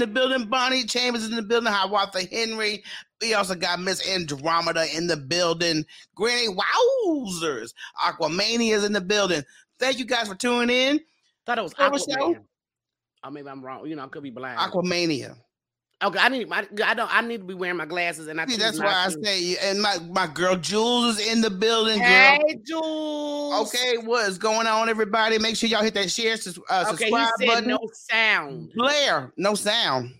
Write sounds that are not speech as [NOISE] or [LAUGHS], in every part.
in the building. Bonnie Chambers in the building. Hiawatha Henry. We also got Miss Andromeda in the building. Granny Wowzers. Aquamania is in the building. Thank you guys for tuning in. Thought it was What was that? Aquaman. Oh, maybe I'm wrong. You know, I could be blind. Aquamania. Okay, I need. I, I don't. I need to be wearing my glasses, and I. See, that's not why I say, and my, my girl Jules is in the building. Girl. Hey, Jules. Okay, what is going on, everybody? Make sure y'all hit that share, sus- uh, Okay, he subscribe said button. no sound. Blair, no sound.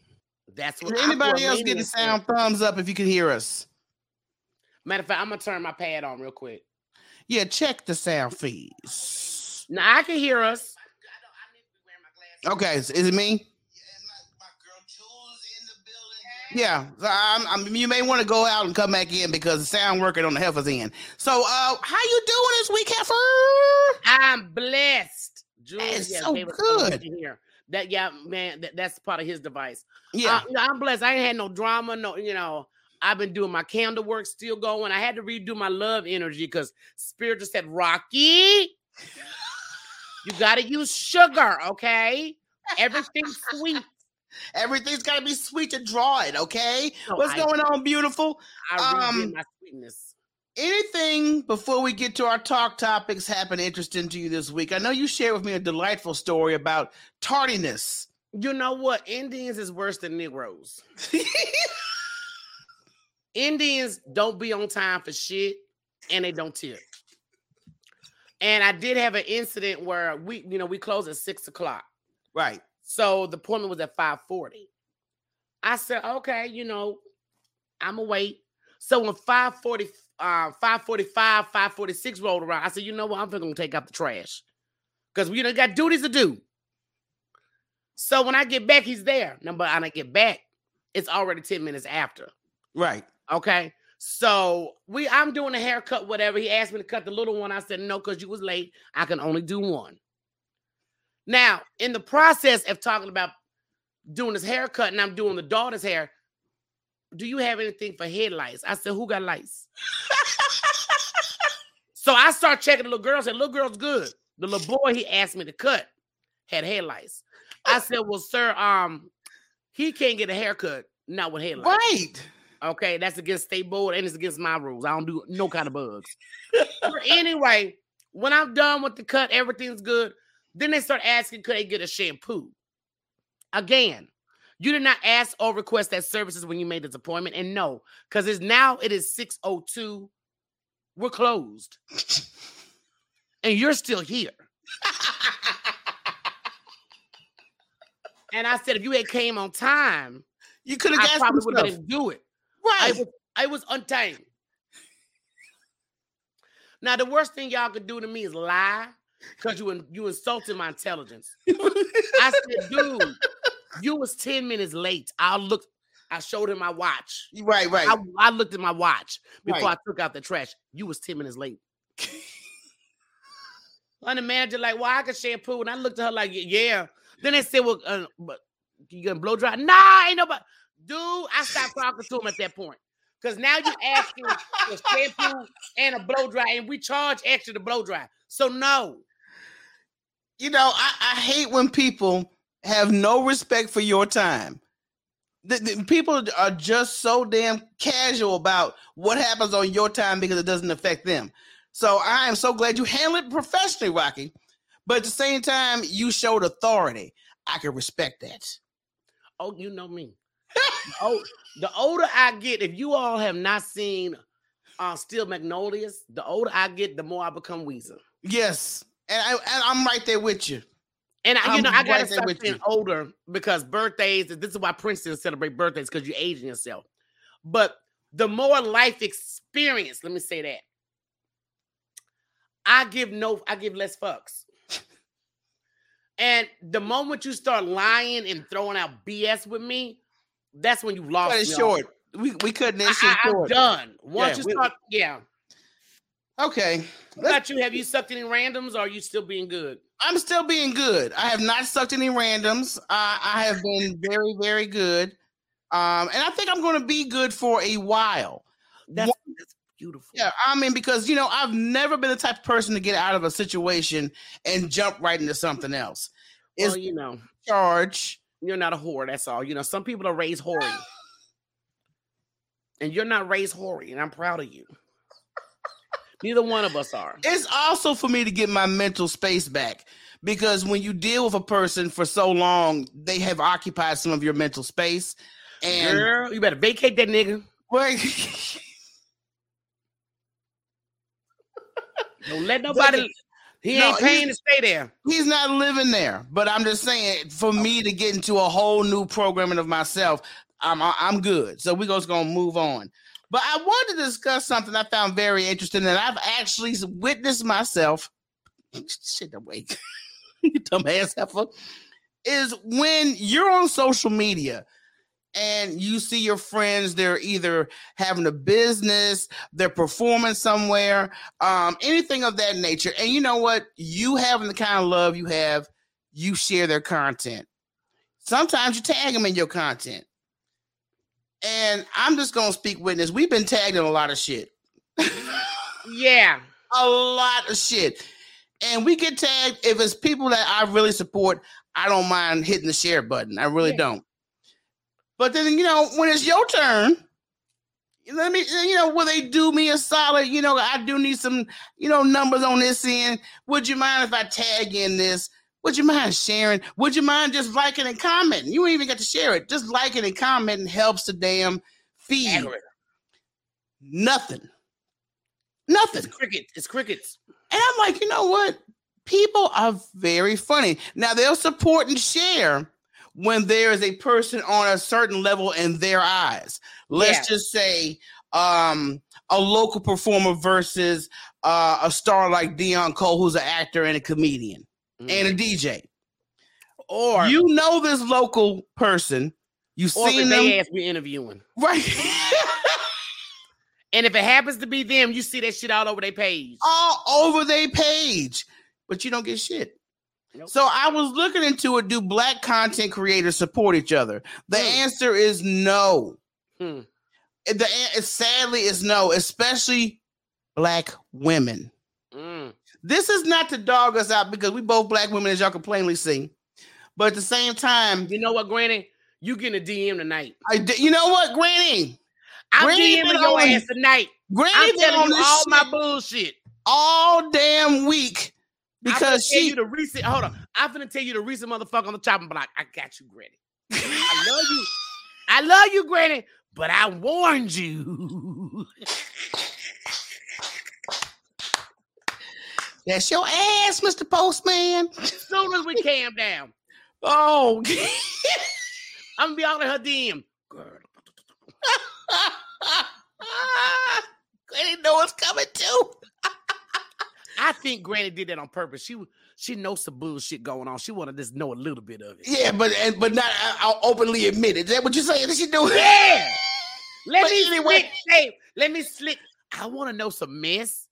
That's what Can anybody else Aquamania get the sound thumbs up if you can hear us? Matter of fact, I'm gonna turn my pad on real quick. Yeah, check the sound feeds. Now I can hear us. Okay, is is it me? Yeah, so I'm, I'm, you may want to go out and come back in because the sound working on the heifer's end. So, uh, how you doing this week, heifer? I'm blessed. That's yes, so good. Here. That yeah, man, that, that's part of his device. Yeah, Uh, I'm blessed. I ain't had no drama. No, you know, I've been doing my candle work still going. I had to redo my love energy because Spirit just said, Rocky, you got to use sugar, okay? Everything's [LAUGHS] sweet. Everything's got to be sweet to draw it. Okay, So what's I- going on, beautiful? I Um, my sweetness. Anything before we get to our talk topics happen interesting to you this week? I know you shared with me a delightful story about tardiness. You know what? Indians is worse than Negroes. [LAUGHS] Indians don't be on time for shit and they don't tip. And I did have an incident where we, you know, we close at six o'clock. right. So the appointment was at 540. I said, okay, you know, I'm gonna wait. So when 540, uh, 545, 546 rolled around, I said, you know what? I'm gonna take out the trash. Because we know got duties to do. So when I get back, he's there. But when I get back, it's already 10 minutes after. Right. Okay. So we I'm doing a haircut, whatever. He asked me to cut the little one. I said, no, because you was late. I can only do one. Now, in the process of talking about doing his haircut and I'm doing the daughter's hair, do you have anything for headlights? I said, who got lights? [LAUGHS] so I start checking the little girl. I said, little girl's good. The little boy he asked me to cut had headlights. I [LAUGHS] said, well, sir, um, he can't get a haircut, not with headlights. Right. Okay, that's against state board and it's against my rules. I don't do no kind of bugs. [LAUGHS] Anyway, when I'm done with the cut, everything's good. Then they start asking, could they get a shampoo? Again, you did not ask or request that services when you made this appointment. And no, because it's now it is 602. We're closed. [LAUGHS] and you're still here. And I said, if you had came on time, You could have probably would have let him do it. Right. I was I was untamed. Now the worst thing y'all could do to me is lie because you in- you insulted my intelligence. [LAUGHS] I said, dude, you was 10 minutes late. I looked, I showed him my watch. right. Right. I, I looked at my watch before Right. I took out the trash. You was 10 minutes late. [LAUGHS] and the manager, like, well, I can shampoo. And I looked at her like, yeah. Then they said, well, uh, but you gonna blow dry? Nah, ain't nobody. Dude, I stopped talking to him at that point. Because now you asking for shampoo and a blow dry, and we charge extra to blow dry. So no. You know, I, I hate when people have no respect for your time. The, the- people are just so damn casual about what happens on your time because it doesn't affect them. So I am so glad you handled it professionally, Rocky. But at the same time, you showed authority. I can respect that. Oh, you know me. oh, the older I get, if you all have not seen uh Steel Magnolias, the older I get, the more I become Ouiser. Yes, and, I, and I'm right there with you. And I, you I'm know, I gotta right start being you. older because birthdays. This is why Prince didn't celebrate birthdays because you're aging yourself. But the more life experience, let me say that. I give no, I give less fucks. and the moment you start lying and throwing out BS with me, that's when you lost. Cut it short. We we shit I, I, am done. Once Yeah, you we- start, yeah. Okay, What about you? Have you sucked any randoms or are you still being good? I'm still being good. I have not sucked any randoms. Uh, I have been very, very good. Um, and I think I'm going to be good for a while. That's, that's beautiful. Yeah, I mean, because you know, I've never been the type of person to get out of a situation and jump right into something else. Well, you know, charge. You're not a whore. That's all. You know, some people are raised hoary, [LAUGHS] and you're not raised hoary, and I'm proud of you. Neither one of us are. It's also for me to get my mental space back because when you deal with a person for so long, they have occupied some of your mental space. And Girl, you better vacate that nigga. Well, [LAUGHS] Don't let nobody. He No, ain't paying to stay there. he's not living there. But I'm just saying, for me to get into a whole new programming of myself, I'm I'm good. So we're just gonna move on. But I wanted to discuss something I found very interesting, and I've actually witnessed myself. Shit, awake, [LAUGHS] you dumbass heifer. Is when you're on social media and you see your friends, they're either having a business, they're performing somewhere, um, anything of that nature. And you know what? You having the kind of love you have, you share their content. Sometimes you tag them in your content. And I'm just gonna speak witness. We've been tagged in a lot of shit. Yeah. [LAUGHS] a lot of shit. And we get tagged if it's people that I really support, I don't mind hitting the share button. I really Yeah. don't. But then you know, when it's your turn, let me you know, will they do me a solid? You know, I do need some, you know, numbers on this end. Would you mind if I tag in this? Would you mind sharing? Would you mind just liking and commenting? You ain't even got to share it. Just liking and commenting helps the damn feed. Algorithm. Nothing. Nothing. It's crickets. It's crickets. And I'm like, you know what? People are very funny. Now they'll support and share when there is a person on a certain level in their eyes. Let's Yeah. just say um a local performer versus uh, a star like Dion Cole, who's an actor and a comedian and a DJ. or you know this local person. You or seen they them ask me interviewing. right [LAUGHS] And if it happens to be them, you see that shit all over their page. all over their page, but you don't get shit. Nope. So I was looking into it. Do black content creators support each other? The Hmm. answer is no. Hmm. The sadly is no, especially black women. This is not to dog us out because we both black women, as y'all can plainly see. But at the same time, You know what, Granny? You getting a DM tonight. I d- you know what, Granny? I'm Granny DMing your ass tonight. Granny I'm been telling on you all shit my bullshit. all damn week because she you the recent. Hold on, I'm gonna tell you the recent motherfucker on the chopping block. I got you, Granny. I love you. [LAUGHS] I love you, Granny, but I warned you. [LAUGHS] that's your ass, Mr. Postman. as soon as we [LAUGHS] calm down, Oh, [LAUGHS] I'm gonna be out in her DM. Girl, [LAUGHS] Granny know what's coming too. I think Granny did that on purpose. She she knows some bullshit going on. She wanted to just know a little bit of it. Yeah, but and, but not uh, I'll openly admit it. Is that what you're saying? That she doing? Yeah. Let But me anyway- slick. Hey, let me slick. I want to know some mess.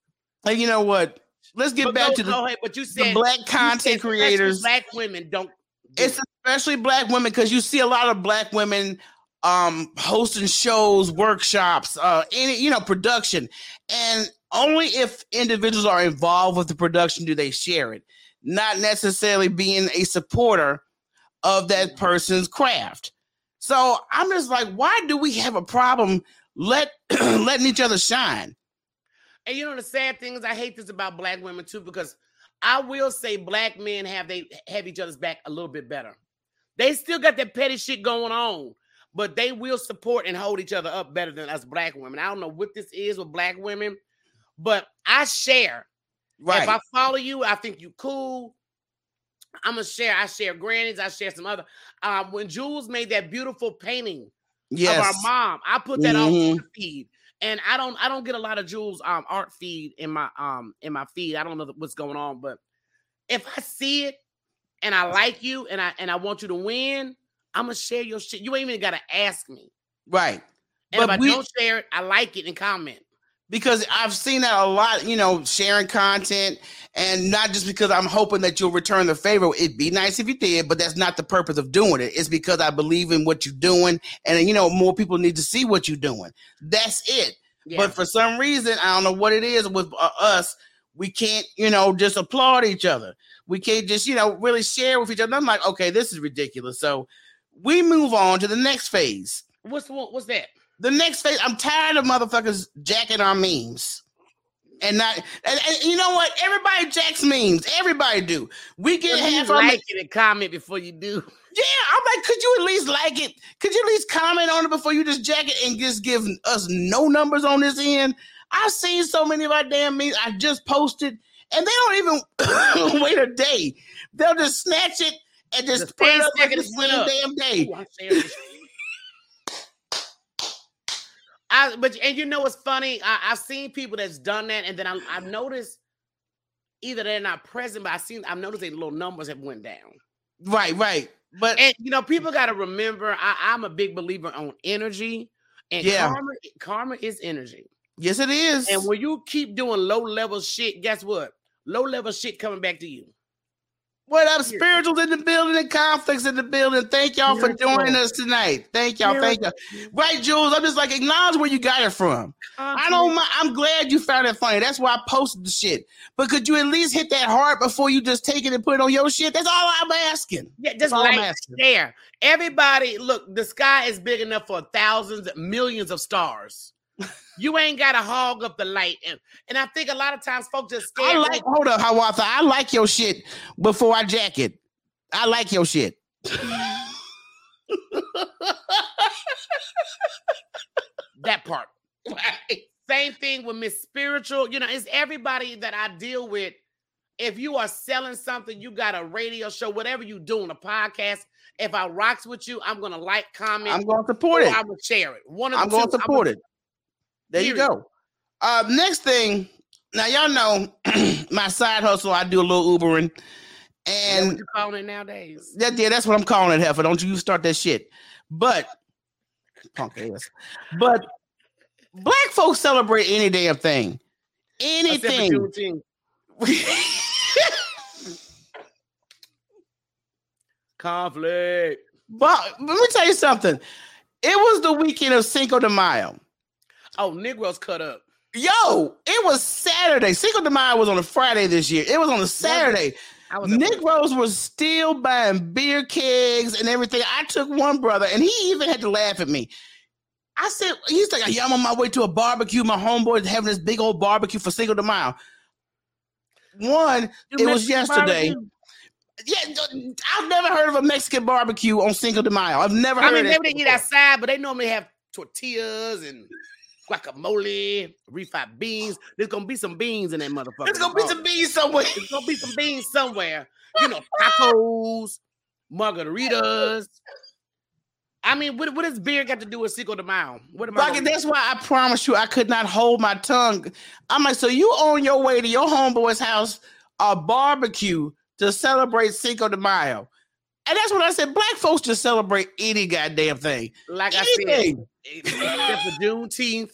Hey, you know what? Let's get But back go- to the, go ahead, but you the said black content said creators. Black women don't. do it's it. especially black women because you see a lot of black women um hosting shows workshops uh any you know production and only if individuals are involved with the production do they share it not necessarily being a supporter of that person's craft so i'm just like why do we have a problem let [CLEARS THROAT] letting each other shine And you know the sad thing is, I hate this about black women too because I will say black men have they have each other's back a little bit better. They still got that petty shit going on, but they will support and hold each other up better than us black women. I don't know what this is with black women, but I share. right If I follow you, I think you cool. I'm gonna share. I share grannies. I share some other. Um, when Jules made that beautiful painting yes of our mom. I put that Mhm. on the feed. And I don't I don't get a lot of Jules um art feed in my um in my feed. I don't know what's going on, but if I see it and I like you and I and I want you to win, I'm gonna share your shit. You ain't even gotta ask me. right And But if I we- don't share it, I like it and comment. Because I've seen that a lot, you know, sharing content, and not just because I'm hoping that you'll return the favor. It'd be nice if you did, but that's not the purpose of doing it. It's because I believe in what you're doing, and you know, more people need to see what you're doing. That's it. Yeah. But for some reason, I don't know what it is with uh, us. We can't, you know, just applaud each other. We can't just, you know, really share with each other. I'm like, okay, this is ridiculous. So we move on to the next phase. What's? What's that? The next phase, I'm tired of motherfuckers jacking our memes. And not and, and you know what? Everybody jacks memes. Everybody do. We get Well, you half like it and comment before you do. Yeah, I'm like, could you at least like it? Could you at least comment on it before you just jack it and just give us no numbers on this end? I've seen so many of our damn memes I just posted, and they don't even [COUGHS] wait a day. They'll just snatch it and just The put it up like the seconds went same up. damn day. Ooh, I shared this. I, but and you know what's funny? I, I've seen people that's done that, and then I, I've noticed either they're not present, but I seen I've noticed their little numbers have went down. Right, right. But And you know, people got to remember, I, I'm a big believer on energy, and Yeah. karma, karma is energy. yes, it is. And when you keep doing low level shit, guess what? Low level shit coming back to you. What up, spirituals in the building and conflicts in the building? Thank y'all for joining us tonight. Thank y'all, thank y'all. Right, Jules. I'm just like acknowledge where you got it from. I don't mind. I'm glad you found it funny. That's why I posted the shit. But could you at least hit that heart before you just take it and put it on your shit? That's all I'm asking. Yeah, just That's all I'm like there. Everybody, look, the sky is big enough for thousands, millions of stars. You ain't got to hog up the light, and and I think a lot of times folks just scared. I like. Hold up, Hiawatha. I like your shit before I jack it. I like your shit. [LAUGHS] that part. Same thing with Miss Spiritual. You know, it's everybody that I deal with. If you are selling something, you got a radio show, whatever you doing, a podcast. If I rocks with you, I'm gonna like, comment, I'm going to support it. I'm gonna share it. One of I'm the going two, to support it. There you go. Uh, next thing. Now y'all know [CLEARS THROAT] my side hustle. I do a little Ubering, Is that what and you calling it nowadays? that yeah, that's what I'm calling it, heifer. Don't you start that shit. But punk ass. But black folks celebrate any damn thing. Anything. [LAUGHS] Conflict. but let me tell you something. It was the weekend of Cinco de Mayo. Oh, Negroes cut up. Yo, it was Saturday. Cinco de Mayo was on a Friday this year. It was on a Saturday. I was. Negroes were still buying beer kegs and everything. I took one brother, and he even had to laugh at me. I said, he's like, yeah, I'm on my way to a barbecue. My homeboy is having this big old barbecue for Cinco de Mayo. One, You it was yesterday. barbecue? Yeah, I've never heard of a Mexican barbecue on Cinco de Mayo. I've never I heard mean, maybe they eat outside, but they normally have tortillas and guacamole, refried beans. There's gonna be some beans in that motherfucker. There's gonna be some beans somewhere. There's gonna be some beans somewhere. You know, [LAUGHS] tacos, margaritas. I mean, what, what does beer got to do with Cinco de Mayo? What am I? Rocky, gonna- that's why I promise you I could not hold my tongue. I'm like, so you on your way to your homeboy's house, a barbecue to celebrate Cinco de Mayo. And that's what I said. Black folks just celebrate any goddamn thing. like I said, Anything. Eh, except for Juneteenth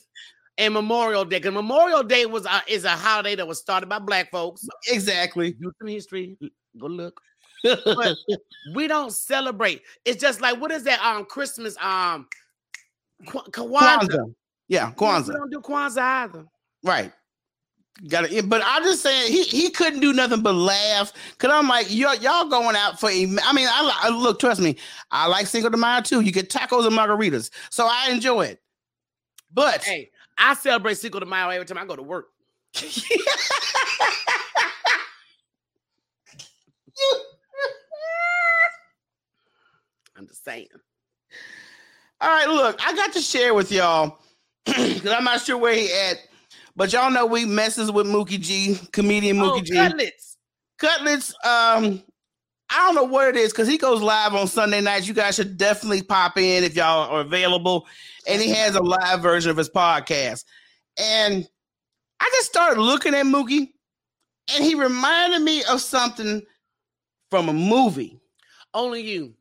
and Memorial Day. Because Memorial Day was a, is a holiday that was started by black folks. Exactly. Do some history. Go look. But [LAUGHS] we don't celebrate. It's just like what is that? Um, Christmas. Um, Kw- Kwanzaa. Kwanzaa. Yeah, We don't do Kwanzaa either. Right. Got it. But I'm just saying he he couldn't do nothing but laugh. Cause I'm like, y'all y'all going out for. em- I mean, I, I look. Trust me, I like Cinco de Mayo too. You get tacos and margaritas, so I enjoy it. But Hey, I celebrate Cinco de Mayo every time I go to work. [LAUGHS] I'm just saying. All right, look, I got to share with y'all [CLEARS THROAT] because I'm not sure where he at, but y'all know we messes with Mookie G, comedian Mookie oh, G. cutlets. Cutlets, um, I don't know what it is because he goes live on Sunday nights. You guys should definitely pop in if y'all are available. And he has a live version of his podcast. And I just started looking at Mookie, and he reminded me of something from a movie. Only you.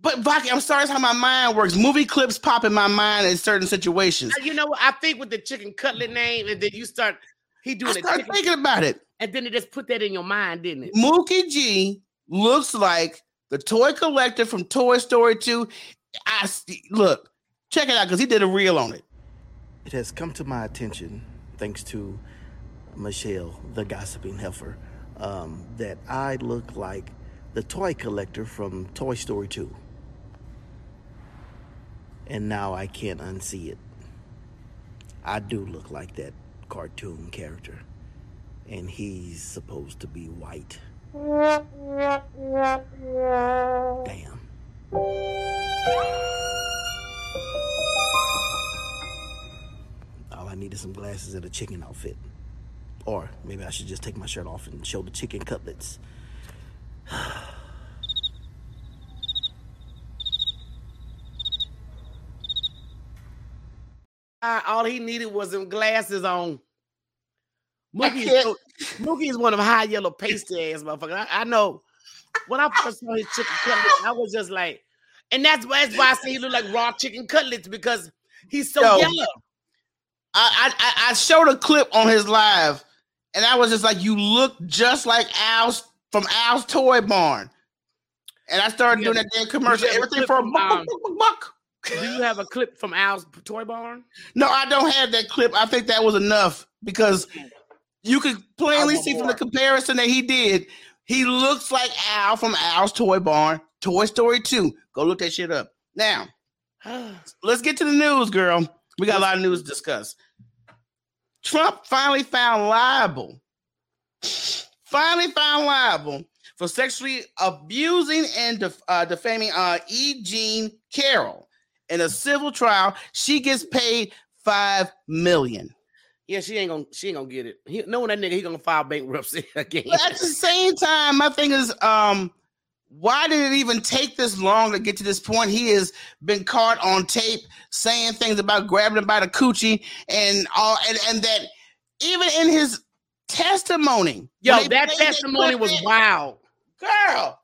But Baki, I'm sorry, it's how my mind works. Movie clips pop in my mind in certain situations. You know what? I think with the chicken cutlet name, and then you start he I doing it, started thinking about it. and then it just put that in your mind, didn't it? Mookie G looks like the toy collector from Toy Story 2. I look, check it out because he did a reel on it. It has come to my attention, thanks to Michelle, the gossiping heifer, um, that I look like the toy collector from Toy Story 2. and now I can't unsee it. I do look like that cartoon character, and he's supposed to be white. Damn. All I need is some glasses and a chicken outfit. Or maybe I should just take my shirt off and show the chicken cutlets. Uh, [SIGHS] all he needed was some glasses on. Mookie is, so, Mookie is one of high yellow pasty ass motherfuckers. I, I know. When I first saw his chicken cutlets, I was just like, and that's, that's why I say he look like raw chicken cutlets because he's so Yo. yellow. I, I I showed a clip on his live, and I was just like, "You look just like Al's from Al's Toy Barn." And I started doing have that damn commercial. a Everything for a um, buck, buck, buck. Do you have a clip from Al's toy barn? No, I don't have that clip. I think that was enough because you could plainly see from the comparison that he did. He looks like Al from Al's Toy Barn, Toy Story 2. Go look that shit up. Now, [SIGHS] let's get to the news, girl. We got a lot of news to discuss. Trump finally found liable, finally found liable for sexually abusing and def- uh, defaming uh, E. Jean Carroll in a civil trial. She gets paid five million. Yeah, she ain't gonna she ain't gonna get it. He, knowing that nigga, he gonna file bankruptcy [LAUGHS] again. But at the same time, my thing is, um, why did it even take this long to get to this point? He has been caught on tape saying things about grabbing him by the coochie and all, and, and that even in his testimony, Yo, that testimony was clip, wild. girl.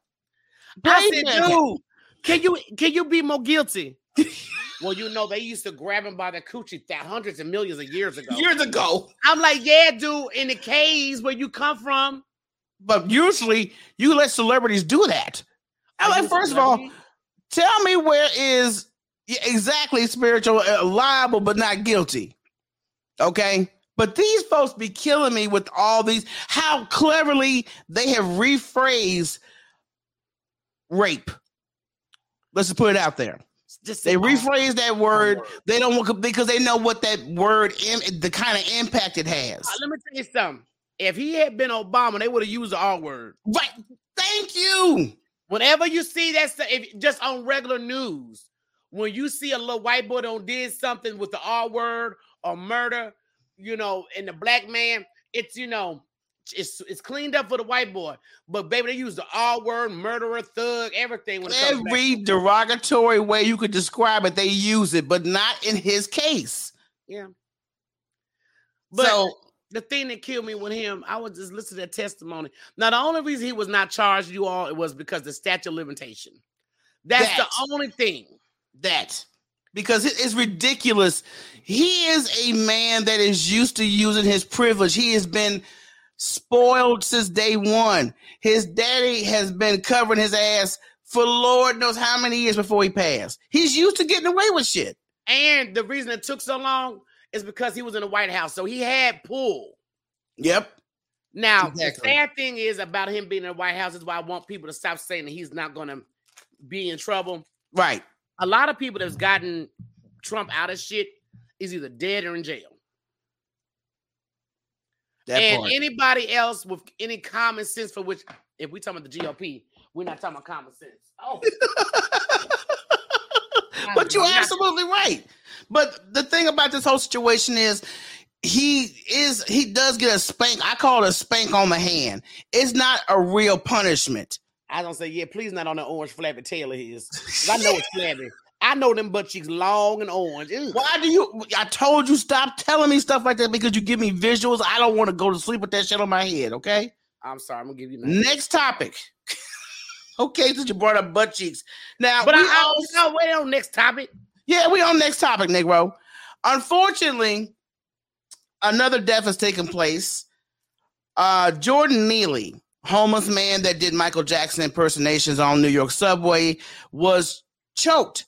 I said, dude, can you can you be more guilty? [LAUGHS] well, you know they used to grab him by the coochie that hundreds of millions of years ago. years ago. I'm like, yeah, dude, in the caves where you come from. But usually, you let celebrities do that. I'm like, first of all, tell me where is exactly spiritual uh, liable but not guilty okay but these folks be killing me with all these how cleverly they have rephrased rape let's just put it out there just they say, rephrase that word word. they don't want because they know what that word Im- the kind of impact it has uh, let me tell you something. If he had been Obama, they would have used the R word. right thank you Whenever you see that, stuff, if just on regular news, when you see a little white boy don't did something with the R word or murder, you know, and the black man, it's you know, it's it's cleaned up for the white boy. But baby, they use the R word, murderer, thug, everything. When it every derogatory way you could describe it they use it but not in his case yeah. But so the thing that killed me with him, I was just listening to that testimony. Now, the only reason he was not charged, you all, it was because the statute of limitation. That's That. the only thing. that because it's ridiculous. He is a man that is used to using his privilege. He has been spoiled since day one. His daddy has been covering his ass for Lord knows how many years before he passed. He's used to getting away with shit. And the reason it took so long is because he was in the White House. So he had pull. Yep. Now, Exactly. the sad thing is about him being in the White House is why I want people to stop saying that he's not going to be in trouble. Right. A lot of people that's gotten Trump out of shit is either dead or in jail. That and part. anybody else with any common sense, for which, if we talking about the GOP, we're not talking about common sense. Oh, [LAUGHS] but you're absolutely right. But the thing about this whole situation is he is he does get a spank. I call it a spank on the hand. It's not a real punishment. I don't say, yeah, please not on the orange flabby tail of his. I know it's flabby. [LAUGHS] I know them butt cheeks long and orange. Ew. Why do you? I told you stop telling me stuff like that because you give me visuals. I don't want to go to sleep with that shit on my head. Okay. I'm sorry, I'm gonna give you that. Next topic. [LAUGHS] okay, since you brought up butt cheeks. Now, But I, we I also- no, wait on next topic. Yeah, we on next topic, Negro. Unfortunately, another death has taken place. Uh, Jordan Neely, homeless man that did Michael Jackson impersonations on New York subway, was choked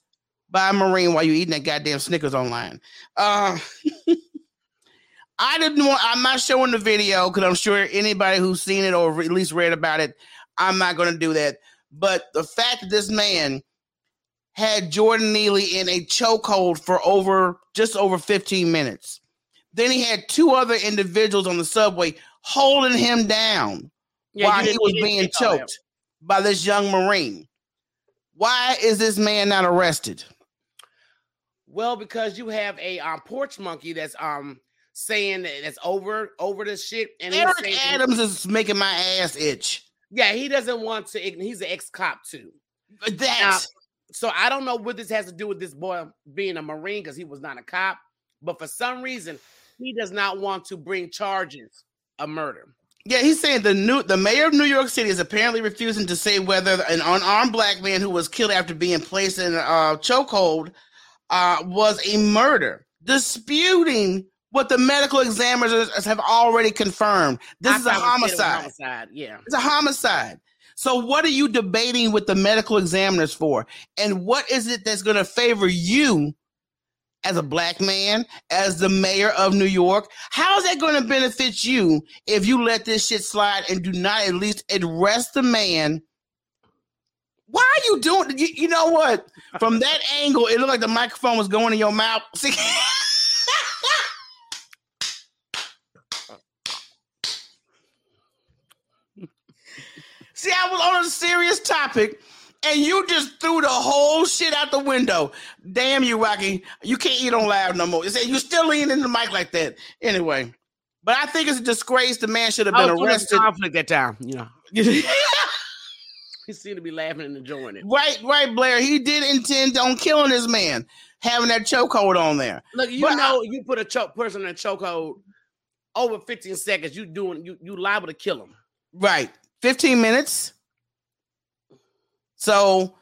by a Marine while you're eating that goddamn Snickers online. Uh, [LAUGHS] I didn't want. I'm not showing the video because I'm sure anybody who's seen it or at least read about it, I'm not going to do that. But the fact that this man had Jordan Neely in a chokehold for over just over 15 minutes. Then he had two other individuals on the subway holding him down Yeah, while he was being didn't know that. choked by this young Marine. Why is this man not arrested? Well, because you have a um, porch monkey that's um saying that that's over over this shit, and Eric saying- Adams is making my ass itch. Yeah, he doesn't want to. He's an ex cop too. But That So I don't know what this has to do with this boy being a Marine because he was not a cop, but for some reason he does not want to bring charges of murder. yeah, he's saying the new the mayor of New York City is apparently refusing to say whether an unarmed black man who was killed after being placed in a uh, chokehold uh, was a murder, disputing what the medical examiners have already confirmed. This I is a thought we said it was homicide. Homicide, yeah. It's a homicide. So what are you debating with the medical examiners for? And what is it that's going to favor you as a black man, as the mayor of New York? How is that going to benefit you if you let this shit slide and do not at least arrest the man? You doing? You, you know what? From that angle, it looked like the microphone was going in your mouth. [LAUGHS] See? See, I was on a serious topic, and you just threw the whole shit out the window. Damn you, Rocky. You can't eat on loud no more. You say you still leaning in the mic like that. Anyway, but I think it's a disgrace. The man should have been oh, arrested. arrested. conflict that time, you know. [LAUGHS] He seemed to be laughing and enjoying it. right, right, Blair. He did intend on killing this man, having that chokehold on there. Look, you But I- know, you put a choke person in a chokehold over 15 seconds, you doing you you liable to kill him. Right. 15 minutes. So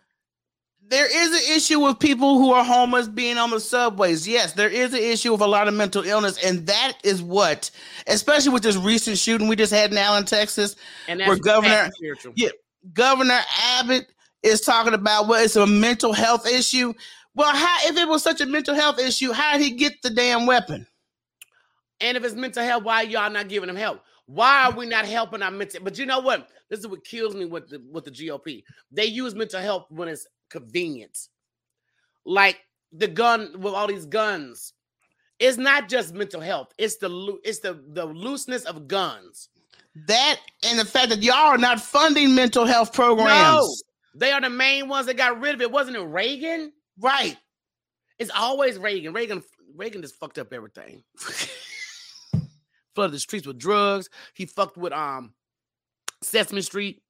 there is an issue with people who are homeless being on the subways. Yes, there is an issue with a lot of mental illness. And that is what, especially with this recent shooting we just had in Allen, Texas, And Where Governor-. Yeah. Governor Abbott is talking about well, it's a mental health issue. Well, how if it was such a mental health issue, how did he get the damn weapon? And if it's mental health, why y'all not giving him help? Why are we not helping our mental? But you know what? This is what kills me with the with the GOP. They use mental health when it's convenient. Like the gun with all these guns. It's not just mental health. It's the it's the the looseness of guns. That and the fact that y'all are not funding mental health programs. No, they are the main ones that got rid of it. Wasn't it Reagan? Right. It's always Reagan. Reagan Reagan just fucked up everything. [LAUGHS] Flooded the streets with drugs. He fucked with um Sesame Street.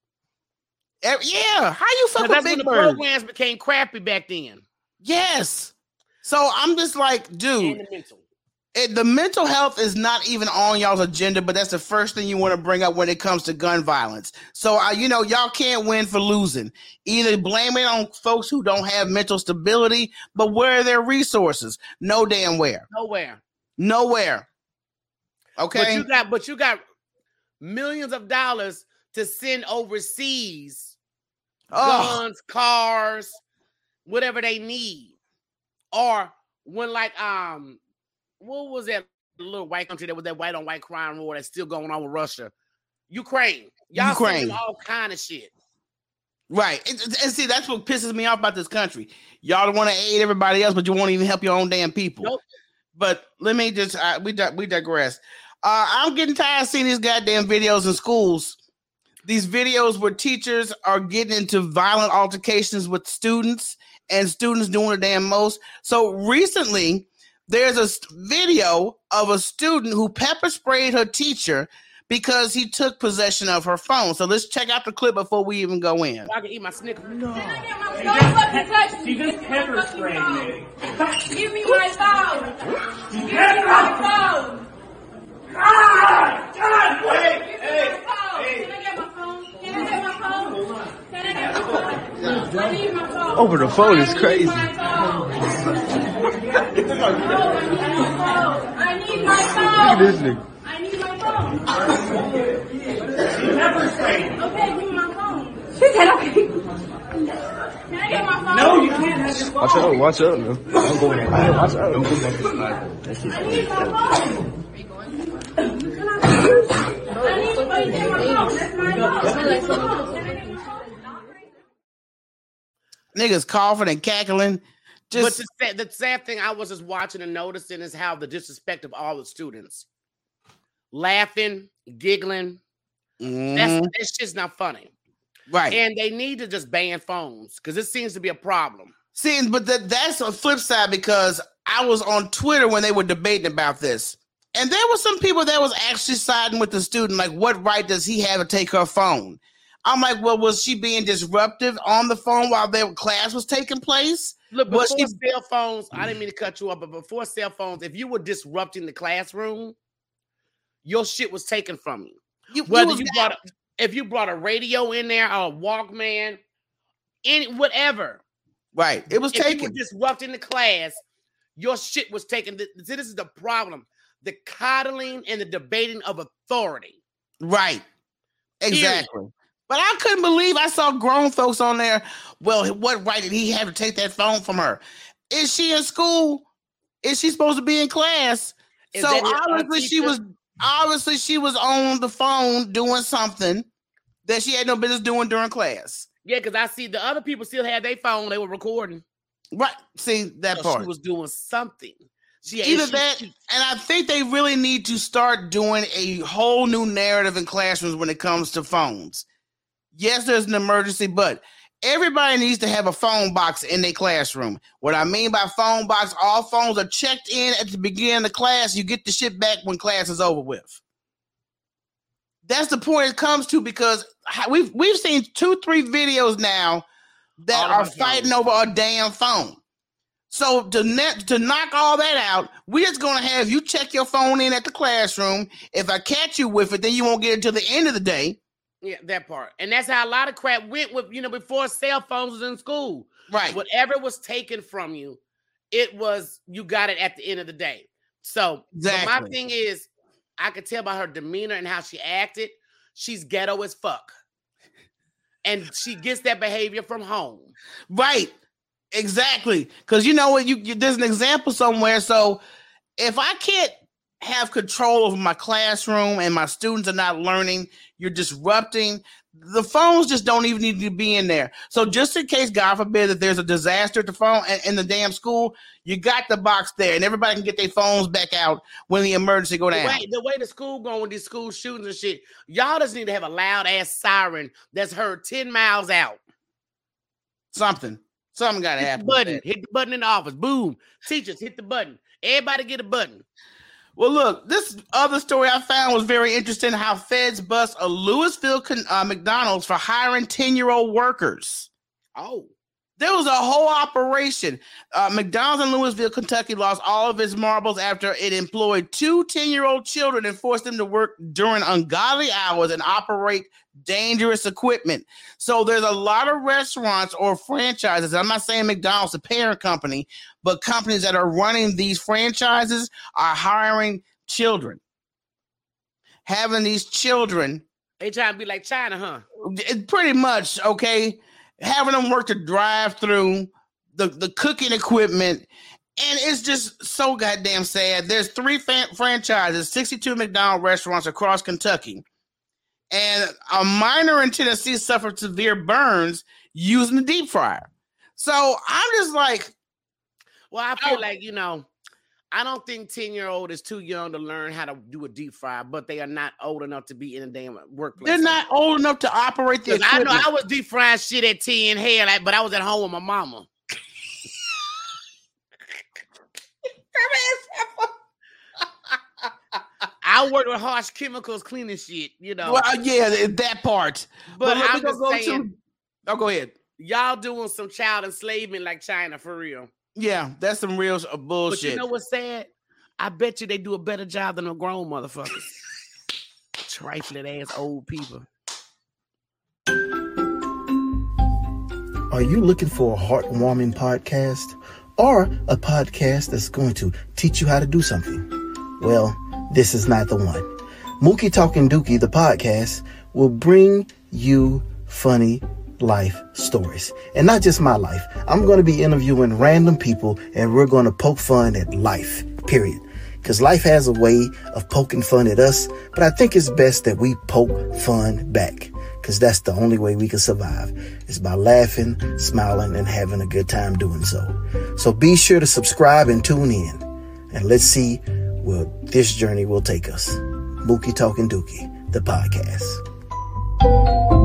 Eh, Yeah. How you fuck with That's when Big the programs became crappy back then. Yes. So I'm just like, dude. It, the mental health is not even on y'all's agenda, but that's the first thing you want to bring up when it comes to gun violence. So, uh, you know, y'all can't win for losing. Either blame it on folks who don't have mental stability, but where are their resources? No damn where. Nowhere. Nowhere. But Okay. you got but you got millions of dollars to send overseas oh, guns, cars, whatever they need. Or when like um what was that little white country that was that white on white crime war that's still going on with Russia? Ukraine. Y'all Ukraine. All kind of shit. right. And, and see, that's what pisses me off about this country. Y'all want to aid everybody else, but you won't even help your own damn people. Nope. But let me just uh, we di- we digress. Uh, I'm getting tired of seeing these goddamn videos in schools. These videos where teachers are getting into violent altercations with students and students doing the damn most. So recently, there's a video of a student who pepper sprayed her teacher because he took possession of her phone. So let's check out the clip before we even go in. I can eat my Snickers. No. Don't fucking touch me. She just pepper sprayed me. Give me my phone. Give me my phone. God! God, wait! Give me Hey! my phone. Hey! Can I get my phone? Can I get my phone? Can I get my phone? I need my phone. Over the phone is I need crazy. Phone. I need my phone. I need my phone. nigga. I need my phone. Pepper sprayed me. Okay, give me my phone. She said okay. Can I get my phone? No, you can't have your Watch out, watch out, man. Watch out. Going I need my phone. I need to phone. Phone. My phone? niggas coughing and cackling. But Just the sad, the sad thing I was just watching and noticing is how the disrespect of all the students laughing, giggling. That's Mhm, that's just not funny. right. And they need to just ban phones because it seems to be a problem. See, but that that's a flip side because I was on Twitter when they were debating about this. And there were some people that was actually siding with the student, like, what right does he have to take her phone? I'm like, well, was she being disruptive on the phone while their class was taking place? Look, before she- cell phones, I didn't mean to cut you off, but before cell phones, if you were disrupting the classroom, your shit was taken from you. You, Whether was you brought a, if you brought a radio in there or a Walkman, any whatever. right, it was If you were taken. disrupting the class, your shit was taken. See, this is the problem: the coddling and the debating of authority. Right. Exactly. But I couldn't believe I saw grown folks on there. Well, what right did he have to take that phone from her? Is she in school? Is she supposed to be in class? Is so obviously she was obviously she was on the phone doing something that she had no business doing during class. Yeah, because I see the other people still had their phone; they were recording. Right. See that So part. she was doing something. She Either she- that, and I think they really need to start doing a whole new narrative in classrooms when it comes to phones. Yes, there's an emergency, but everybody needs to have a phone box in their classroom. What I mean by phone box, all phones are checked in at the beginning of class. You get the shit back when class is over with. That's the point it comes to because we've we've seen two, three videos now that All are fighting over a damn phone. So to net to knock all that out, we're just gonna have you check your phone in at the classroom. If I catch you with it, then you won't get it till the end of the day. Yeah, that part, and that's how a lot of crap went with you know before cell phones was in school. Right. Whatever was taken from you, it was you got it at the end of the day. So, but my thing is, I could tell by her demeanor and how she acted, she's ghetto as fuck, and she gets that behavior from home. Right. Exactly. Because you know what, you, you there's an example somewhere. So if I can't have control over my classroom and my students are not learning, you're disrupting. The phones just don't even need to be in there. So just in case, God forbid, that there's a disaster at the phone in, in the damn school, you got the box there, and everybody can get their phones back out when the emergency go down. way, the way the school going with these school shootings and shit, y'all just need to have a loud ass siren that's heard 10 miles out. Something, something got to happen. button, hit the button in the office. Boom. Teachers, hit the button. Everybody get a button. Well, look, this other story I found was very interesting. How feds bust a Louisville uh, McDonald's for hiring ten-year-old workers. Oh, There was a whole operation. Uh, McDonald's in Louisville, Kentucky, lost all of its marbles after it employed two 10-year-old children and forced them to work during ungodly hours and operate dangerous equipment. So there's a lot of restaurants or franchises. I'm not saying McDonald's, the parent company, but companies that are running these franchises are hiring children. Having these children they trying to be like China, huh? pretty much okay having them work the drive through the the cooking equipment and it's just so goddamn sad there's three fan- franchises 62 mcdonald restaurants across kentucky and a minor in tennessee suffered severe burns using the deep fryer so i'm just like Well, I feel Oh. like, you know, I don't think 10 year old is too young to learn how to do a deep fry, but they are not old enough to be in a damn workplace. they're not old enough to operate the 'Cause I know. I was deep frying shit at 10 hell, like, but I was at home with my mama. [LAUGHS] I worked with harsh chemicals cleaning shit, you know. well uh, yeah that part but me I'm go- just go saying, to- oh go ahead y'all doing some child enslavement like China for real. Yeah, that's some real uh, But bullshit. you know what's sad? I bet you they do a better job than the grown motherfuckers. [LAUGHS] Trifling ass old people. Are you looking for a heartwarming podcast or a podcast that's going to teach you how to do something? Well, this is not the one. Mookie Talking Dookie, the podcast, will bring you funny life stories. And not just my life. I'm going to be interviewing random people and we're going to poke fun at life, period. Because life has a way of poking fun at us, but I think it's best that we poke fun back. Because that's the only way we can survive is by laughing, smiling, and having a good time doing so. So be sure to subscribe and tune in, and let's see where this journey will take us. Mookie Talking Dookie, the podcast.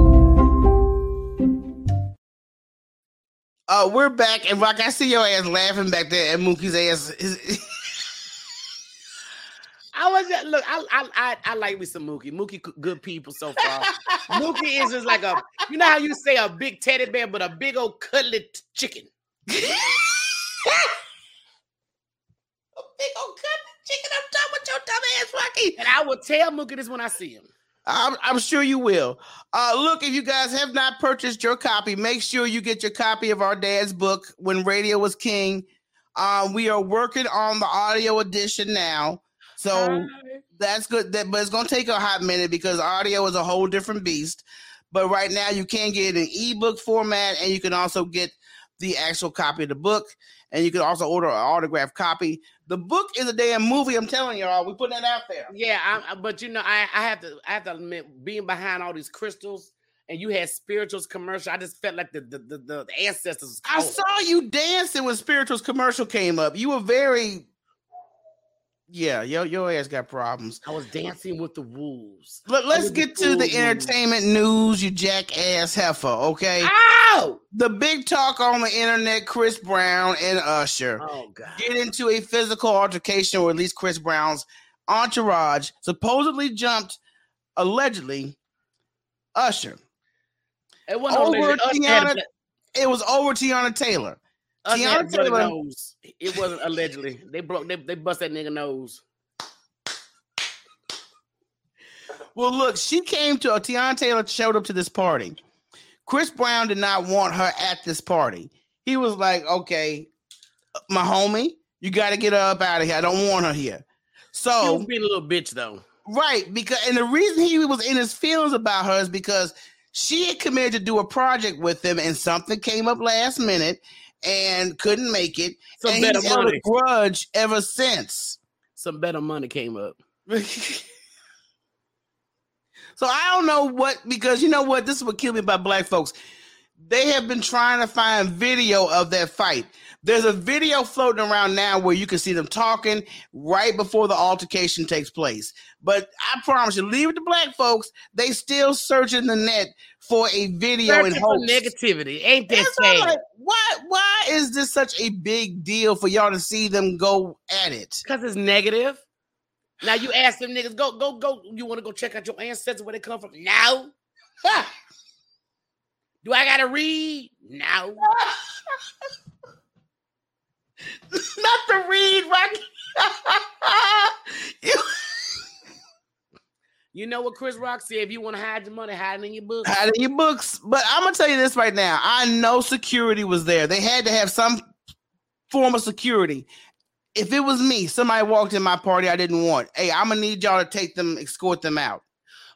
Uh, we're back, and Rock, I see your ass laughing back there at Mookie's ass. [LAUGHS] I was just look. I I I, I like me some Mookie. Mookie, good people so far. [LAUGHS] Mookie is just like a you know how you say a big teddy bear, but a big old cutlet chicken. [LAUGHS] a big old cut chicken up top with your dumb ass, Rocky. And I will tell Mookie this when I see him. I'm, I'm sure you will. Uh, look, if you guys have not purchased your copy, make sure you get your copy of our dad's book, When Radio Was King. Um, we are working on the audio edition now. So that's good. That, but it's going to take a hot minute because audio is a whole different beast. But right now, you can get it in ebook format, and you can also get the actual copy of the book, and you can also order an autographed copy. The book is a damn movie. I'm telling y'all, we putting that out there. Yeah, I, but you know, I, I have to I have to admit, being behind all these crystals and you had spirituals commercial, I just felt like the the the, the ancestors. I saw you dancing when Spirituals commercial came up. You were very, yeah, yo, your ass got problems. I was dancing with the wolves. Let, let's get to the entertainment news, you jackass heifer. Okay, Ow! the big talk on the internet: Chris Brown and Usher Oh god. get into a physical altercation, or at least Chris Brown's entourage supposedly jumped, allegedly, Usher. It wasn't Over no legend. Us a Teyana- It was over Teyana Taylor. Us had a Teyana bloody Taylor- nose. It wasn't allegedly. They broke. They, they bust that nigga nose. Well, look, she came to a Teyana Taylor showed up to this party. Chris Brown did not want her at this party. He was like, "Okay, my homie, you got to get her up out of here. I don't want her here." She So, was being a little bitch though. right, because and the reason he was in his feelings about her is because she had committed to do a project with him, and something came up last minute and couldn't make it. Some and better he's held money. a grudge ever since. Some better money came up. [LAUGHS] so I don't know what because you know what this is what killed me about black folks. They have been trying to find video of that fight. There's a video floating around now where you can see them talking right before the altercation takes place. But I promise you, leave it to black folks. They still searching the net for a video in Searching for hopes. negativity. Ain't that sad? like, why? Why is this such a big deal for y'all to see them go at it? Because it's negative. Now you ask them niggas, go, go, go. You want to go check out your ancestors where they come from? No. Do I gotta read? No. [LAUGHS] Not the read, Rocky. [LAUGHS] You- You know what Chris Rock said? If you want to hide your money, hide it in your book. Out of your books. But I'm gonna tell you this right now. I know security was there. They had to have some form of security. If it was me, somebody walked in my party I didn't want. Hey, I'm gonna need y'all to take them, escort them out.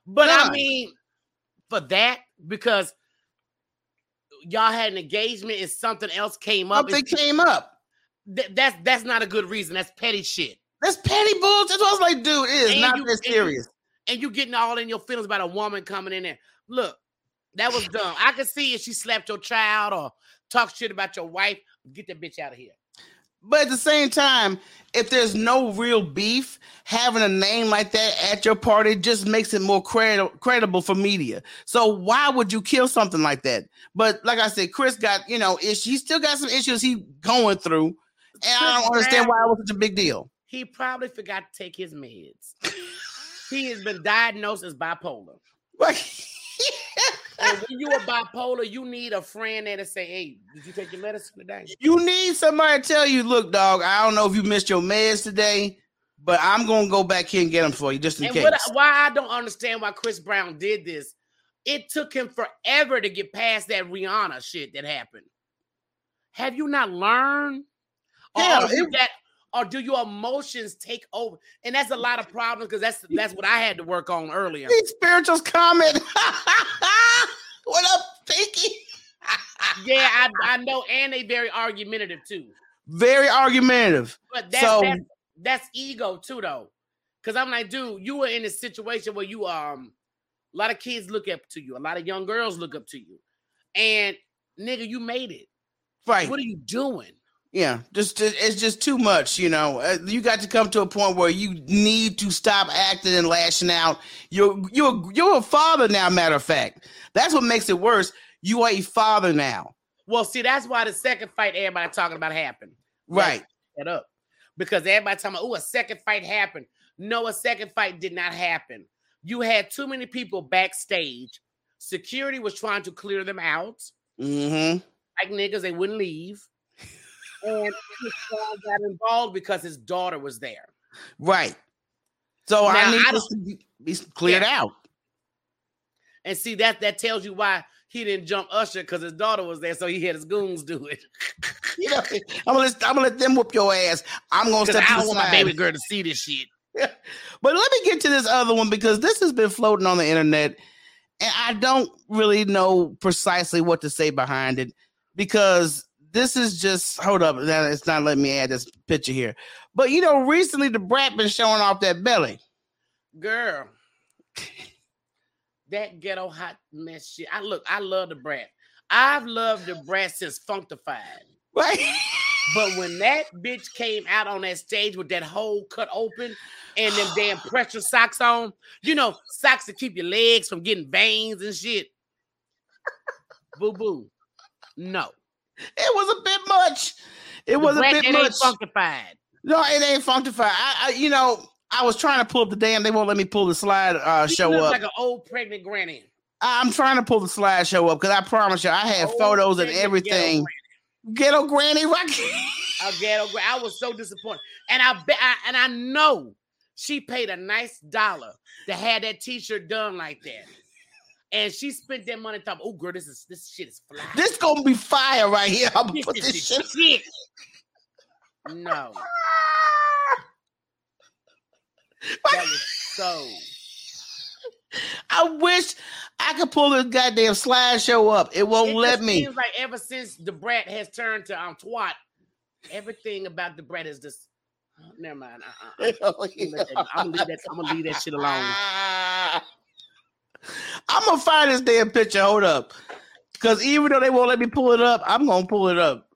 But I mean, for that, because y'all had an engagement and something else came up. Something came up. Th- that's that's not a good reason. That's petty shit. That's petty bullshit. That's what I was like, dude, it is And not you- that and serious. And you getting all in your feelings about a woman coming in there. Look, that was dumb. I could see if she slapped your child or talk shit about your wife. Get that bitch out of here. But at the same time, if there's no real beef, having a name like that at your party just makes it more credi- credible for media. So why would you kill something like that? But like I said, Chris got, you know, is he still got some issues he going through. And I don't understand why it was such a big deal. He probably forgot to take his meds. he has been diagnosed as bipolar. [LAUGHS] And when you are bipolar, you need a friend there to say, "Hey, did you take your medicine today?" you need somebody to tell you, look, dog, I don't know if you missed your meds today, but I'm gonna go back here and get them for you just in And case. I- why I don't understand why Chris Brown did this, it took him forever to get past that Rihanna shit that happened. Have you not learned? Or, are you it- that, or do your emotions take over? And that's a lot of problems because that's that's what I had to work on earlier. These spirituals comment. [LAUGHS] what up, Pinky? yeah, I, [LAUGHS] I know, and they very argumentative too. Very argumentative. But that's So- that's, that's ego too, though. Because I'm like, dude, you were in a situation where you um A lot of kids look up to you. A lot of young girls look up to you. And nigga, you made it. Right. What are you doing? Yeah, just it's just too much, you know. Uh, you got to come to a point where you need to stop acting and lashing out. You're you're you're a father now. Matter of fact, that's what makes it worse. You are a father now, Well, see, that's why the second fight everybody talking about happened. right? That up. Because everybody talking about, oh, a second fight happened. No, a second fight did not happen. You had too many people backstage. Security was trying to clear them out. Mm-hmm. Like niggas, they wouldn't leave. And Chris Paul got involved because his daughter was there. Right. So I need I this to be, be cleared out. And see that that tells you why he didn't jump Usher because his daughter was there, so he had his goons do it. [LAUGHS] You know, I'm gonna let, I'm gonna let them whoop your ass. I'm gonna Because step to I don't want my baby girl to see this shit. [LAUGHS] But let me get to this other one because this has been floating on the internet, and I don't really know precisely what to say behind it because this is just hold up. It's not letting me add this picture here. But you know, recently the brat been showing off that belly. Girl, [LAUGHS] that ghetto hot mess shit. I look, I love the brat. I've loved the brat since Funkdafied. Right? [LAUGHS] But when that bitch came out on that stage with that hole cut open and them damn [SIGHS] pressure socks on, you know, socks to keep your legs from getting veins and shit. [LAUGHS] Boo boo. No. It was a bit much. It was a bit much. no, it ain't Funkdafied. I, I, you know, I was trying to pull up the damn. They won't let me pull the slide uh, show up. like an old pregnant granny. I'm trying to pull the slide show up because I promise you, I had Old photos and everything. Ghetto Ghetto granny rock. granny. [LAUGHS] A ghetto gra- I was so disappointed. And I bet I, and I know she paid a nice dollar to have that t-shirt done like that. And she spent that money talking, oh girl, this is this shit is fly. this gonna be fire right here. I'm gonna put this shit. shit. No, [LAUGHS] that was so. I wish I could pull this goddamn slideshow up. It won't It let me. Seems like ever since the brat has turned to um twat, everything about the brat is just. Never mind. Uh-uh. [LAUGHS] I'm gonna leave that. I'm gonna leave that shit alone. [LAUGHS] I'm gonna find this damn picture. Hold up, because even though they won't let me pull it up, I'm gonna pull it up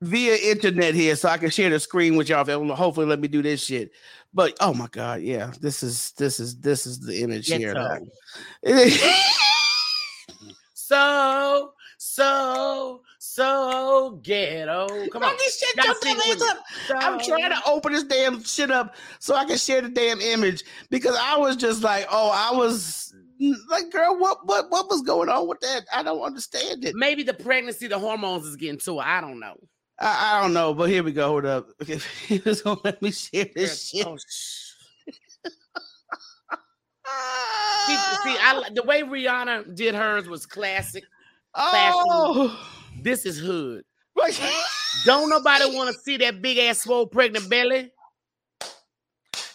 via internet here, so I can share the screen with y'all. If hopefully let me do this shit. But oh my god, yeah, this is this is this is the image here. Ghetto. [LAUGHS] that- So, so, so ghetto. Come on. Shut your dumb ass up. I'm trying to open this damn shit up so I can share the damn image because I was just like, oh, I was like, girl, what what what was going on with that? I don't understand it. Maybe the pregnancy, the hormones is getting to her. I don't know. I, I don't know, but here we go. Hold up. Okay, [LAUGHS] he was gonna let me share this shit. Oh, sh- [LAUGHS] see, see, I the way Rihanna did hers was classic. oh, This is hood. Don't nobody [LAUGHS] want to see that big ass swole pregnant belly.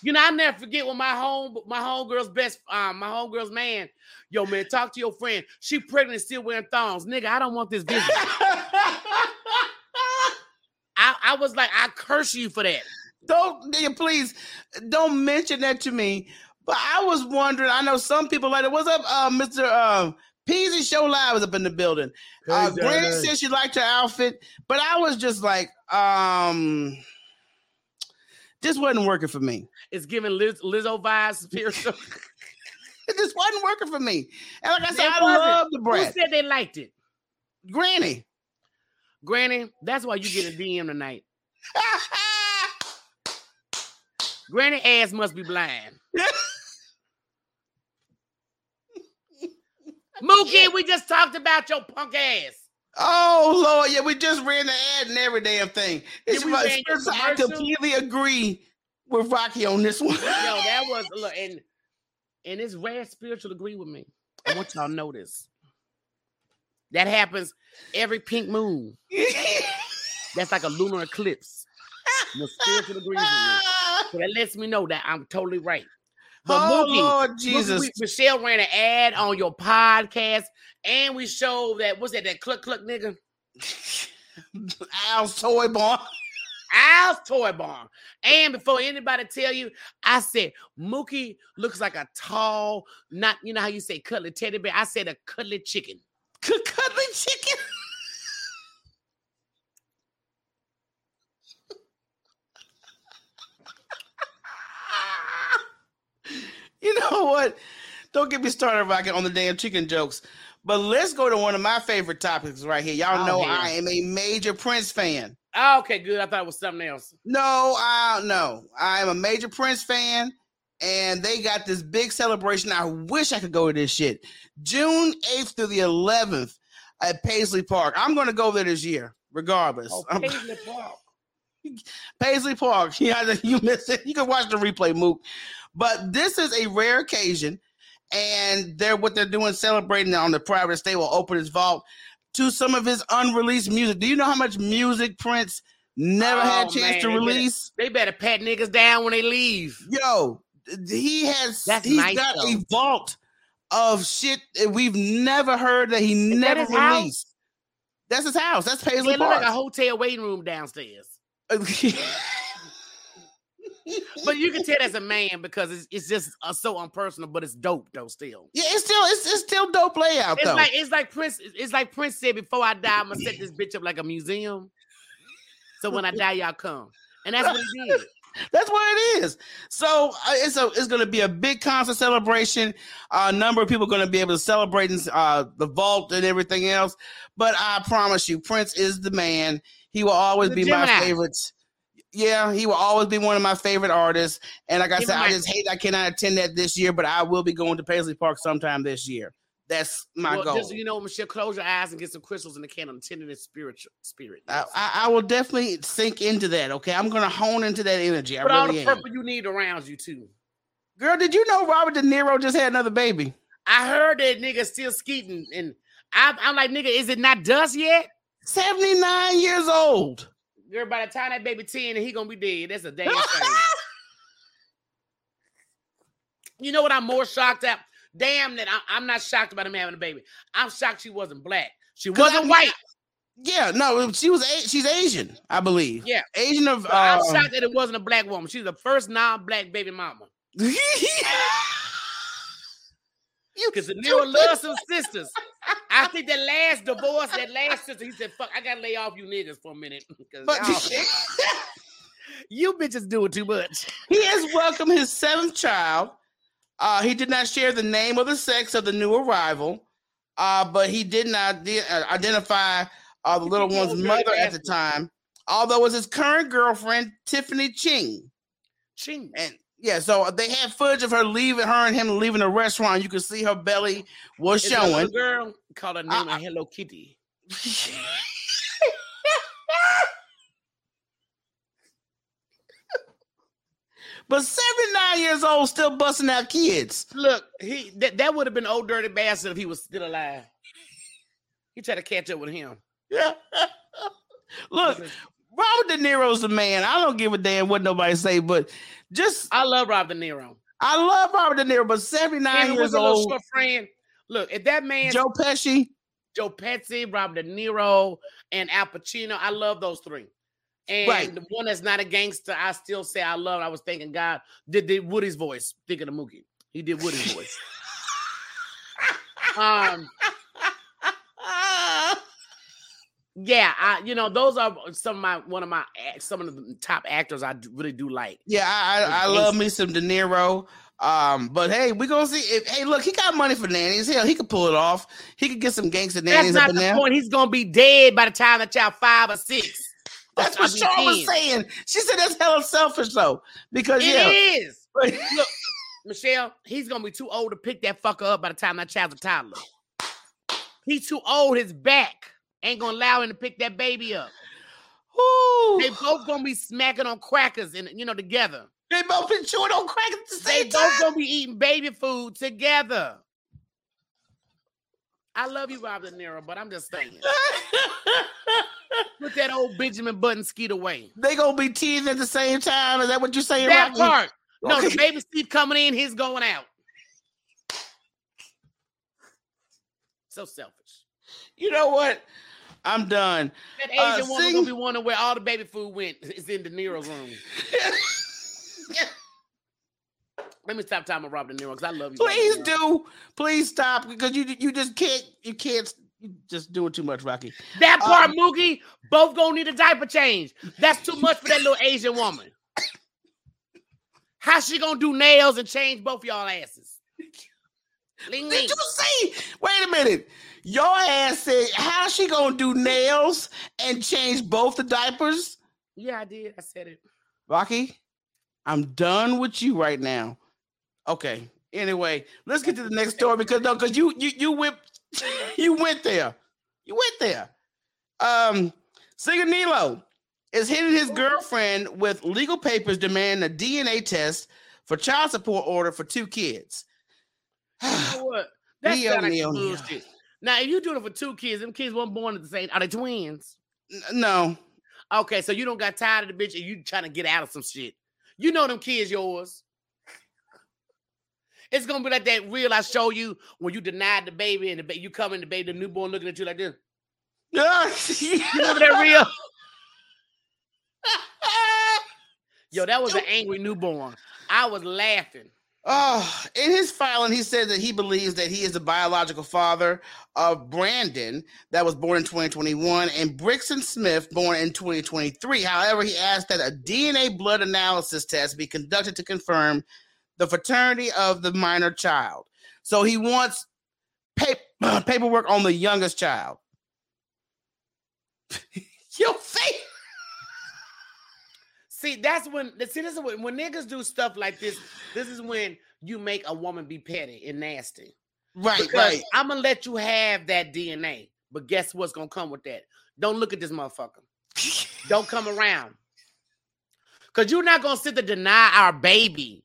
You know, I never forget when my home, my homegirl's best, um, my homegirl's man, yo man, talk to your friend. She pregnant, still wearing thongs, nigga. I don't want this business. [LAUGHS] I, I was like, I curse you for that. don't nigga, please don't mention that to me. But I was wondering. I know some people like it. What's up, uh, Mister uh, Peasy Show Live is up in the building. Uh, Granny said she liked her outfit, but I was just like, um, just wasn't working for me. It's giving Liz, Lizzo vibes. Spiritual. It just wasn't working for me. And like I said, It I love the Who brat. said they liked it? Granny. Granny, that's why you get a DM tonight. [LAUGHS] Granny ass must be blind. [LAUGHS] Mookie, we just talked about your punk ass. oh Lord, yeah, we just ran the ad and every damn thing. It's. Spencer, I completely agree with Rocky on this one. Yo, that [LAUGHS] was look, and and it's rare spiritual agree with me. I want y'all to know this. That happens every pink moon. That's like a lunar eclipse. [LAUGHS] The spiritual agrees with me. So that lets me know that I'm totally right. But oh Mookie, Lord Mookie, Jesus. we- Michelle ran an ad on your podcast, and we showed that what's that that cluck cluck nigga, Al's toy barn. Al's Toy Barn. And before anybody tell you, I said Mookie looks like a tall, not you know how you say cutlet teddy bear. I said a cutlet chicken. Cuddly chicken. You know what? Don't get me started rocking on the damn chicken jokes. But let's go to one of my favorite topics right here. Y'all Oh, know. I am a major Prince fan. Oh, okay, good. I thought it was something else. No, I no. I am a major Prince fan, and they got this big celebration. I wish I could go to this shit. June 8th through the 11th at Paisley Park. I'm gonna go there this year, regardless. Oh, Paisley Park. [LAUGHS] Paisley Park. [LAUGHS] Yeah, you missed it. You can watch the replay, Mook. But this is a rare occasion, and they're what they're doing, celebrating on the private estate. Will open his vault to some of his unreleased music. Do you know how much music Prince never had Oh, a chance man, to they better- release? They better pat niggas down when they leave. Yo, he has. That's he's nice, got a vault of shit that we've never heard that he Is that never house? released. That's his house. That's It Paisley look like a hotel waiting room downstairs. [LAUGHS] But you can tell that's a man because it's, it's just uh, so unpersonal, but it's dope though. Still, yeah, it's still it's, it's still dope layout it's though. like it's like Prince. It's like Prince said before I die, I'm gonna set this bitch up like a museum. So when I die, y'all come, and that's what he [LAUGHS] did. That's what it is. So uh, it's a it's going to be a big concert celebration. a number of people are going to be able to celebrate in, uh, the vault and everything else. But I promise you, Prince is the man. He will always The be my Gemini. favorite. Yeah, he will always be one of my favorite artists. And like I said, I just hate I cannot attend that this year, but I will be going to Paisley Park sometime this year. That's my well, goal. just you know, Michelle, close your eyes and get some crystals in the candle and tend to this spiritual spirit. I, I, I will definitely sink into that. Okay, I'm going to hone into that energy. I Put all really the am. purple you need around you too. Girl, did you know Robert De Niro just had another baby? I heard that nigga still skeeting, and I'm, I'm like, nigga, is it not dust yet? 79 years old. Girl, by the time that baby 10, he gonna be dead. That's a damn [LAUGHS] shame. you know what I'm more shocked at? Damn that I, I'm not shocked about him having a baby. I'm shocked she wasn't black. She wasn't I'm white. Yeah, no, she was she's Asian, I believe. Yeah. Asian of I'm uh, shocked that it wasn't a black woman. She's the first non-black baby mama. [LAUGHS] you Because De Niro loves some sisters. I think that last divorce, that last sister, he said, fuck, I gotta lay off you niggas for a minute. [LAUGHS] but y'all- [LAUGHS] you bitches doing too much. he has welcomed his seventh child. Uh, he did not share the name or the sex of the new arrival, uh, but he did not de- uh, identify uh, the little one's mother at the time, although it was his current girlfriend, Tiffany Ching. Ching. And yeah, so they had footage of her leaving, her and him leaving the restaurant. You could see her belly was It's a showing. girl called her uh, name Uh-uh. Hello Kitty. [LAUGHS] but 79 years old, still busting out kids. Look, he that, that would have been old dirty bastard if he was still alive. He tried to catch up with him. Yeah. [LAUGHS] Look, Robert De Niro's the man. I don't give a damn what nobody say, but just I love Rob De Niro. I love Robert De Niro, but 79 And years was a old. friend. Look, if that man Joe, Pesci. Joe Pesci, Rob De Niro, and Al Pacino, I love those three. And Right. the one that's not a gangster, I still say I love. I was thinking God did, did Woody's voice. Thinking of Mookie, he did Woody's voice. [LAUGHS] Um, yeah, I you know those are some of my one of my some of the top actors I really do like. Yeah, I, I, I love me some De Niro. Um, but hey, we're gonna see if hey, look, he got money for nannies. Hell, he could pull it off. He could get some gangster That's nannies up not the point. He's gonna be dead by the time the child five or six. That's Or what Sean was saying. She said that's hella selfish though. Because It yeah, is. [LAUGHS] Look, Michelle, he's gonna be too old to pick that fucker up by the time that child's a toddler. He's too old. His back ain't gonna allow him to pick that baby up. Woo. They both gonna be smacking on crackers and you know together. They both been chewing on crackers at the They same both time. gonna be eating baby food together. I love you, Rob De Niro, but I'm just saying. Put that old Benjamin Button skeet away. they gonna be teasing at the same time. Is that what you're saying? That Rocky? part. No, Okay. the baby Steve coming in, he's going out. So selfish. You know what? I'm done. That Uh, Asian woman sing- gonna be wondering where all the baby food went. It's in De Niro's room. [LAUGHS] Let me stop talking about Robert De Niro because I love you. Please do. Please stop because you you just can't you can't you just doing too much, Rocky. That part, Um, Mookie, both gonna need a diaper change. That's too much for that little Asian woman. How she gonna do nails and change both y'all asses? Ling [LAUGHS] ling. Did you see? Wait a minute. Your ass said how she gonna do nails and change both the diapers? Yeah, I did. I said it. Rocky, I'm done with you right now. Okay. Anyway, let's get to the next story because no, because you you you went [LAUGHS] you went there. You went there. Um, singer NeYo is hitting his girlfriend with legal papers demanding a DNA test for child support order for two kids. [SIGHS] You know what? That's NeYo, NeYo, NeYo. bullshit. Now, if you doing it for two kids, them kids weren't born at the same. Are they twins? N- no, Okay, so you don't got tired of the bitch and you trying to get out of some shit. You know them kids yours. It's gonna be like that real I show you when you denied the baby and the ba- you come in the baby, the newborn looking at you like this. [LAUGHS] You remember that real? Yo, that was an angry newborn. I was laughing. Oh, in his filing, he said that he believes that he is the biological father of Brandon, that was born in 2021, and Brixton Smith, born in 2023. However, he asked that a DNA blood analysis test be conducted to confirm the fraternity of the minor child. So he wants pa- [CLEARS THROAT] paperwork on the youngest child. [LAUGHS] Your face. See, that's when see this is when, when niggas do stuff like this. This is when you make a woman be petty and nasty. Right, Because right. I'm gonna let you have that DNA, but guess what's gonna come with that? Don't look at this motherfucker. Don't come around. Cause you're not gonna sit there deny our baby.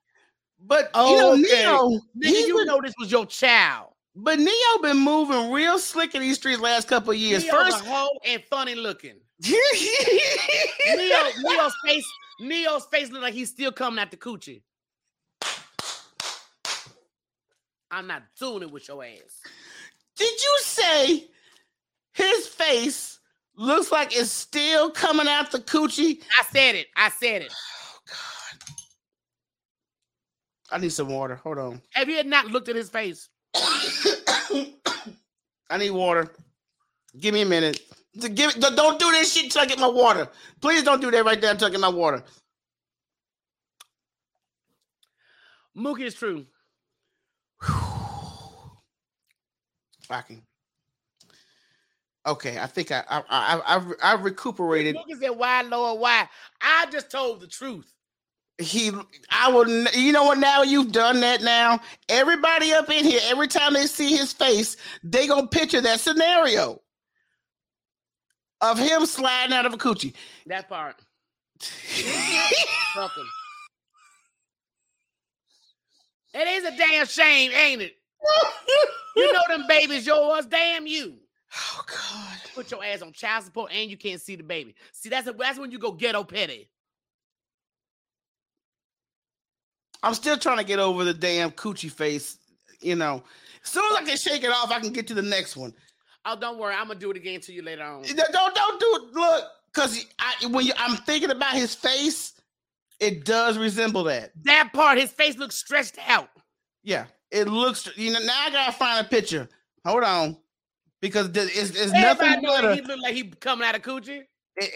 But Oh, you know, oh, okay. NeYo, Nigga, you been- know this was your child. But NeYo been moving real slick in these streets last couple years. NeYo's First, a hoe and funny looking. NeYo, [LAUGHS] NeYo, NeYo's face, NeYo's face look like he's still coming at the coochie. I'm not doing it with your ass. did you say his face looks like it's still coming out the coochie? I said it. I said it. Oh God! I need some water. Hold on. Have you had not looked at his face? [COUGHS] I need water. Give me a minute. To Give don't- do this shit until I get my water. Please don't do that right there until I get my water. Mookie is true. [SIGHS] Fucking. Okay, I think I I I I've, I've recuperated. Mookie said, "Why, Lord, why?" I just told the truth. He i will you know what now you've done that now everybody up in here every time they see his face they gonna picture that scenario of him sliding out of a coochie That part. [LAUGHS] Fuck him. It is a damn shame, ain't it? You know them babies yours. Damn you. oh god Put your ass on child support and you can't see the baby. See, that's a, that's when you go ghetto petty. I'm still trying to get over the damn coochie face you know as soon as i can shake it off i can get to the next one Oh, don't worry. I'm gonna do it again to you later on. don't don't, don't it look because I, when you, i'm thinking about his face it does resemble that That part, his face looks stretched out. Yeah, it looks. You know, now I gotta find a picture. Hold on, because it's, it's nothing better. he look like he coming out of coochie. it-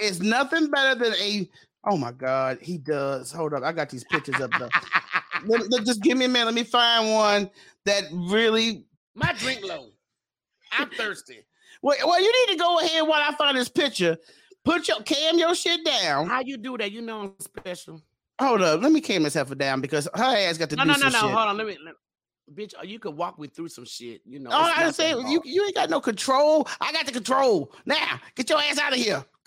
it's nothing better than a. Oh my God, he does. Hold up, I got these pictures up there. [LAUGHS] Let let- just give me a minute. Let me find one that really. My drink low. I'm thirsty. Well, well, you need to go ahead while I find this picture. Put your cam your shit down. How you do that? You know I'm special. Hold up, let me cam this heifer down because her ass got to No, do no, no, some no. shit. Hold on. Let me. Let, bitch, uh, you could walk me through some shit. You know. Oh, I say you, you ain't got no control. I got the control. Now, get your ass out of here. [LAUGHS]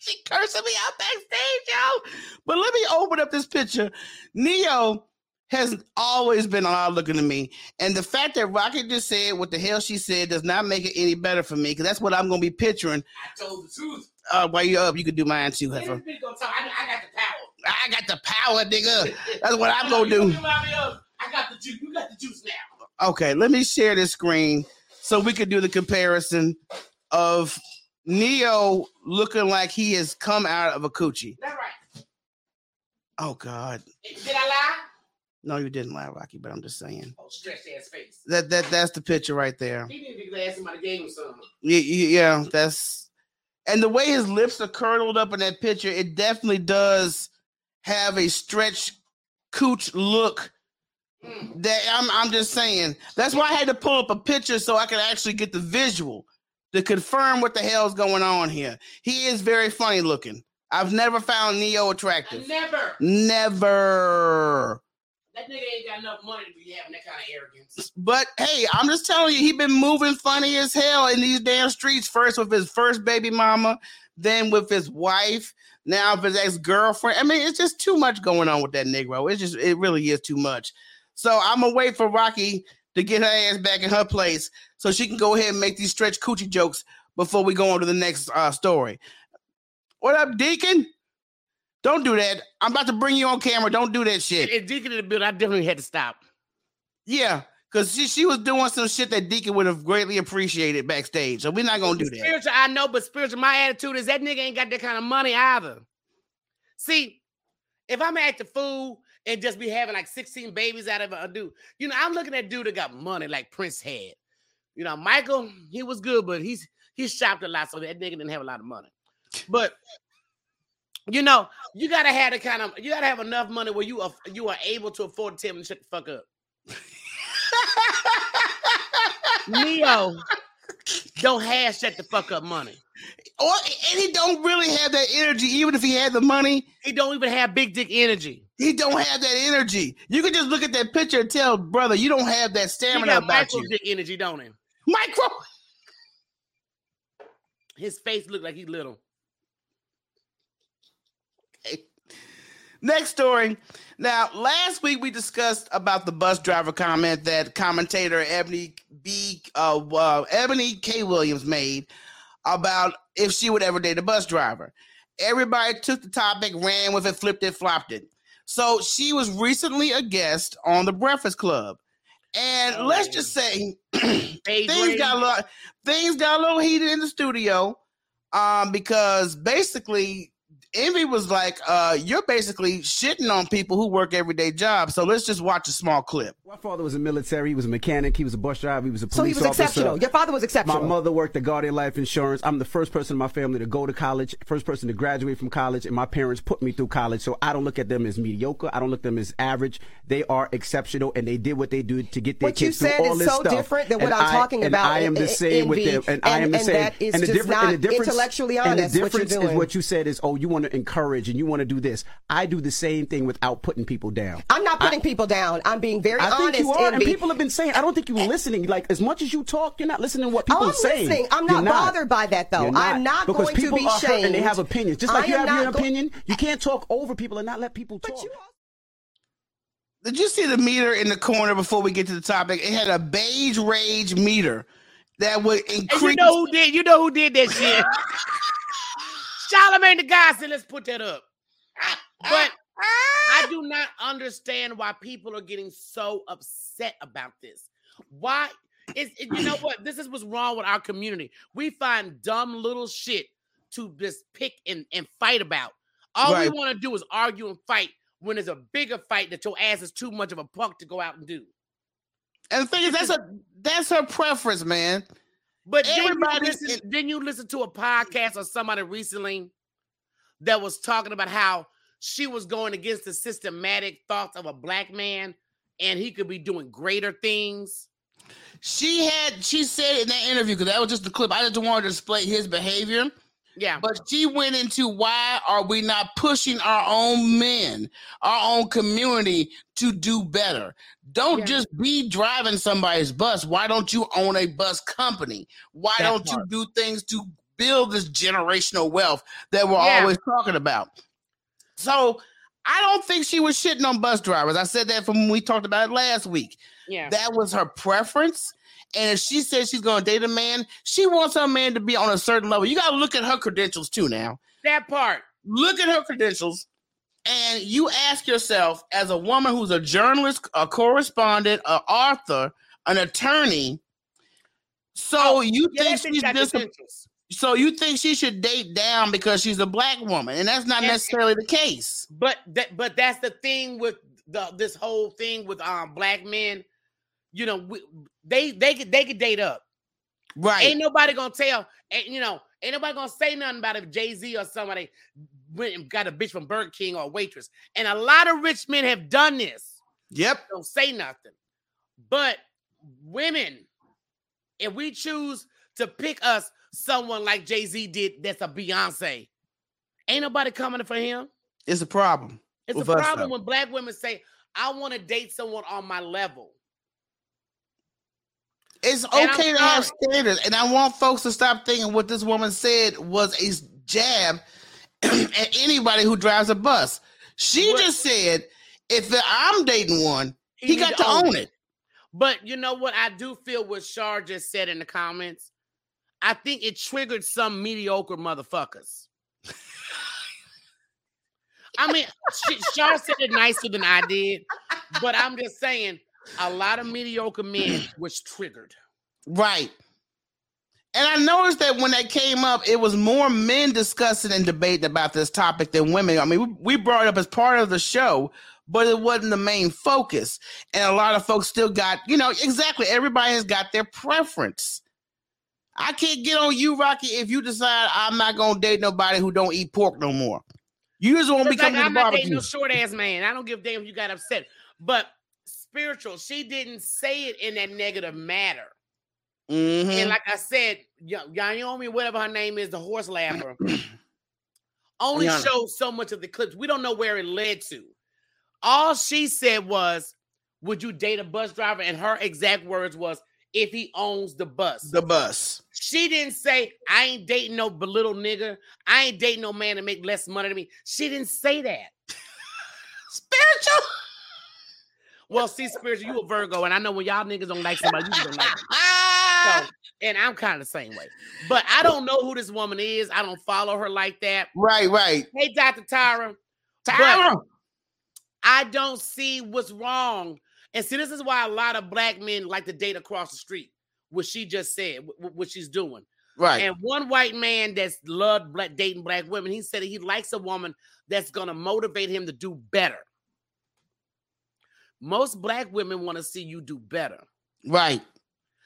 she cursing me out backstage, yo. But let me open up this picture. NeYo has always been odd looking to me. And the fact that Rocket just said what the hell she said does not make it any better for me because that's what I'm going to be picturing. I told the truth. Uh, while you're up, you can do mine too, heifer. bitch gonna talk. I, I got the power. I got the power, nigga. [LAUGHS] That's what I'm going to do. I got the juice. You got the juice now. Okay, let me share this screen so we could do the comparison of NeYo looking like he has come out of a coochie. That's right. Oh God, Did I lie? no, you didn't lie, Rocky. But I'm just saying Oh, stretched ass face. that that that's the picture right there. He need to be glad somebody gave him something. Yeah, yeah, that's and the way his lips are curdled up in that picture, it definitely does have a stretch cooch look. Mm. That I'm I'm just saying. That's why I had to pull up a picture so I could actually get the visual to confirm what the hell's going on here. He is very funny looking. I've never found NeYo attractive. never. Never. That nigga ain't got enough money to be having that kind of arrogance. But hey, I'm just telling you, he been moving funny as hell in these damn streets. First with his first baby mama, then with his wife, now with his ex girlfriend. I mean, it's just too much going on with that Negro. It's just, it really is too much. So I'm gonna wait for Rocky to get her ass back in her place so she can go ahead and make these stretch coochie jokes before we go on to the next uh, story. What up, Deacon? Don't do that. I'm about to bring you on camera. Don't do that shit. If Deacon in the building, I definitely had to stop. Yeah, because she, she was doing some shit that Deacon would have greatly appreciated backstage. So we're not gonna do that. Spiritual, I know, but spiritual, my attitude is that nigga ain't got that kind of money either. See, if I'm at the fool and just be having like 16 babies out of a dude, you know, I'm looking at dude that got money like Prince had. You know, Michael, he was good, but he's he shopped a lot, so that nigga didn't have a lot of money. But you know, you gotta have the kind of you gotta have enough money where you are you are able to afford to tell him to shut the fuck up. NeYo don't have shut the fuck up money. Or and he don't really have that energy. Even if he had the money, He don't even have big dick energy. He don't have that energy. You can just look at that picture and tell, brother, you don't have that He stamina got about micro you. dick energy, don't he? Micro. His face looked like he little. Okay. Next story. Now, last week we discussed about the bus driver comment that commentator Eboni B. Uh, uh, Eboni K. Williams made about if she would ever date a bus driver. Everybody took the topic, ran with it, flipped it, flopped it. So she was recently a guest on the Breakfast Club, and Oh. let's just say [CLEARS THROAT] things got a lot things got a little heated in the studio um because basically envy was like uh you're basically shitting on people who work everyday jobs so let's just watch a small clip My father was a military. He was a mechanic. He was a bus driver. He was a police officer. So he was officer. exceptional. Your father was exceptional. My mother worked at Guardian Life Insurance. I'm the first person in my family to go to college, first person to graduate from college, and my parents put me through college. So I don't look at them as mediocre. I don't look at them as average. They are exceptional, and they did what they do to get their What you kids through said all this so stuff. different than what And I'm I- talking and about I am in- the same with envy, them, and, I am the and same. that is and the just difference, and the not difference, intellectually and honest, the what you're difference is what you said is, oh, you want to encourage and you want to do this. I do the same thing without putting people down. I'm not putting people down. I'm being very honest. I think honest. you are, and Envy. people have been saying. I don't think you're listening. Like as much as you talk, you're not listening to what people Oh, are I'm saying. listening. I'm You're not bothered by that, though. You're I'm not because going to people be are hurt and they have opinions. Just like I you have your go- opinion, you can't talk over people and not let people talk. But you did you see the meter in the corner before we get to the topic it had a beige rage meter that would And increase you know who did? You know who did that shit? [LAUGHS] Charlamagne the guy said, "Let's put that up." But I [LAUGHS] do not understand why people are getting so upset about this. Why? Is it, you know what? This is what's wrong with our community. We find dumb little shit to just pick and, and fight about. All Right. we want to do is argue and fight when there's a bigger fight that your ass is too much of a punk to go out and do. and the thing is that's a that's her preference man But then you, Everybody listen, then you listen to a podcast or somebody recently that was talking about how she was going against the systematic thoughts of a black man and he could be doing greater things. she had she said in that interview because that was just the clip i just wanted to display his behavior Yeah. But she went into why are we not pushing our own men, our own community to do better? Don't Yeah. just be driving somebody's bus. Why don't you own a bus company? Why That don't part. you do things to build this generational wealth that we're Yeah. always talking about? So I don't think she was shitting on bus drivers. I said that from when we talked about it last week. yeah. That was her preference. And if she says she's going to date a man, she wants her man to be on a certain level. You got to look at her credentials too now. that part. Look at her credentials. And you ask yourself, as a woman who's a journalist, a correspondent, an author, an attorney. So you Yeah, think she's dis- so you think she should date down because she's a black woman, and that's not And- necessarily the case. But that, but that's the thing with the this whole thing with um black men. You know, we, they they could they could date up. Right. Ain't nobody gonna tell. And you know, ain't nobody gonna say nothing about if Jay Z or somebody went and got a bitch from Burger King or a waitress. And a lot of rich men have done this. yep. Don't say nothing. But women, if we choose to pick us someone like Jay Z did, that's a Beyonce. Ain't nobody coming for him. It's a problem. It's a problem though. when black women say, "I want to date someone on my level." It's okay to have standards, and I want folks to stop thinking what this woman said was a jab [CLEARS THROAT] at anybody who drives a bus. She What- just said, "If I'm dating one, he, need got to own it." But you know what? I do feel what Shar just said in the comments. I think it triggered some mediocre motherfuckers. I mean, Sh- Shar said it nicer than I did, but I'm just saying a lot of mediocre men was triggered. Right. And I noticed that when that came up, it was more men discussing and debating about this topic than women. I mean, we, we brought it up as part of the show, but it wasn't the main focus. And a lot of folks still got, you know, exactly. Everybody has got their preference. I can't get on you, Rocky, if you decide I'm not gonna date nobody who don't eat pork no more. You just want to be like to I'm the not dating no short ass man. I don't give a damn if you got upset. But spiritual, she didn't say it in that negative matter. Mhm. And like I said, Y- Naomi, whatever her name is, the horse [CLEARS THROAT] laugher, only Ayana. shows so much of the clips. We don't know where it led to. All she said was, "Would you date a bus driver?" And her exact words was, "If he owns the bus." the bus. she didn't say, "I ain't dating no belittle nigga. I ain't dating no man to make less money than me." She didn't say that. [LAUGHS] Spiritual. Well, see, spiritual, you a Virgo, and I know when y'all niggas don't like somebody, you don't like them. So, [LAUGHS] and I'm kind of the same way. But I don't know who this woman is. I don't follow her like that. right, right. Hey, Dr. Tyra, Tyra. I don't see what's wrong. And see, this is why a lot of black men like to date across the street. What she just said, wh- wh- what she's doing. Right. And one white man that's loved black dating black women, he said he likes a woman that's gonna motivate him to do better. Most black women want to see you do better. Right.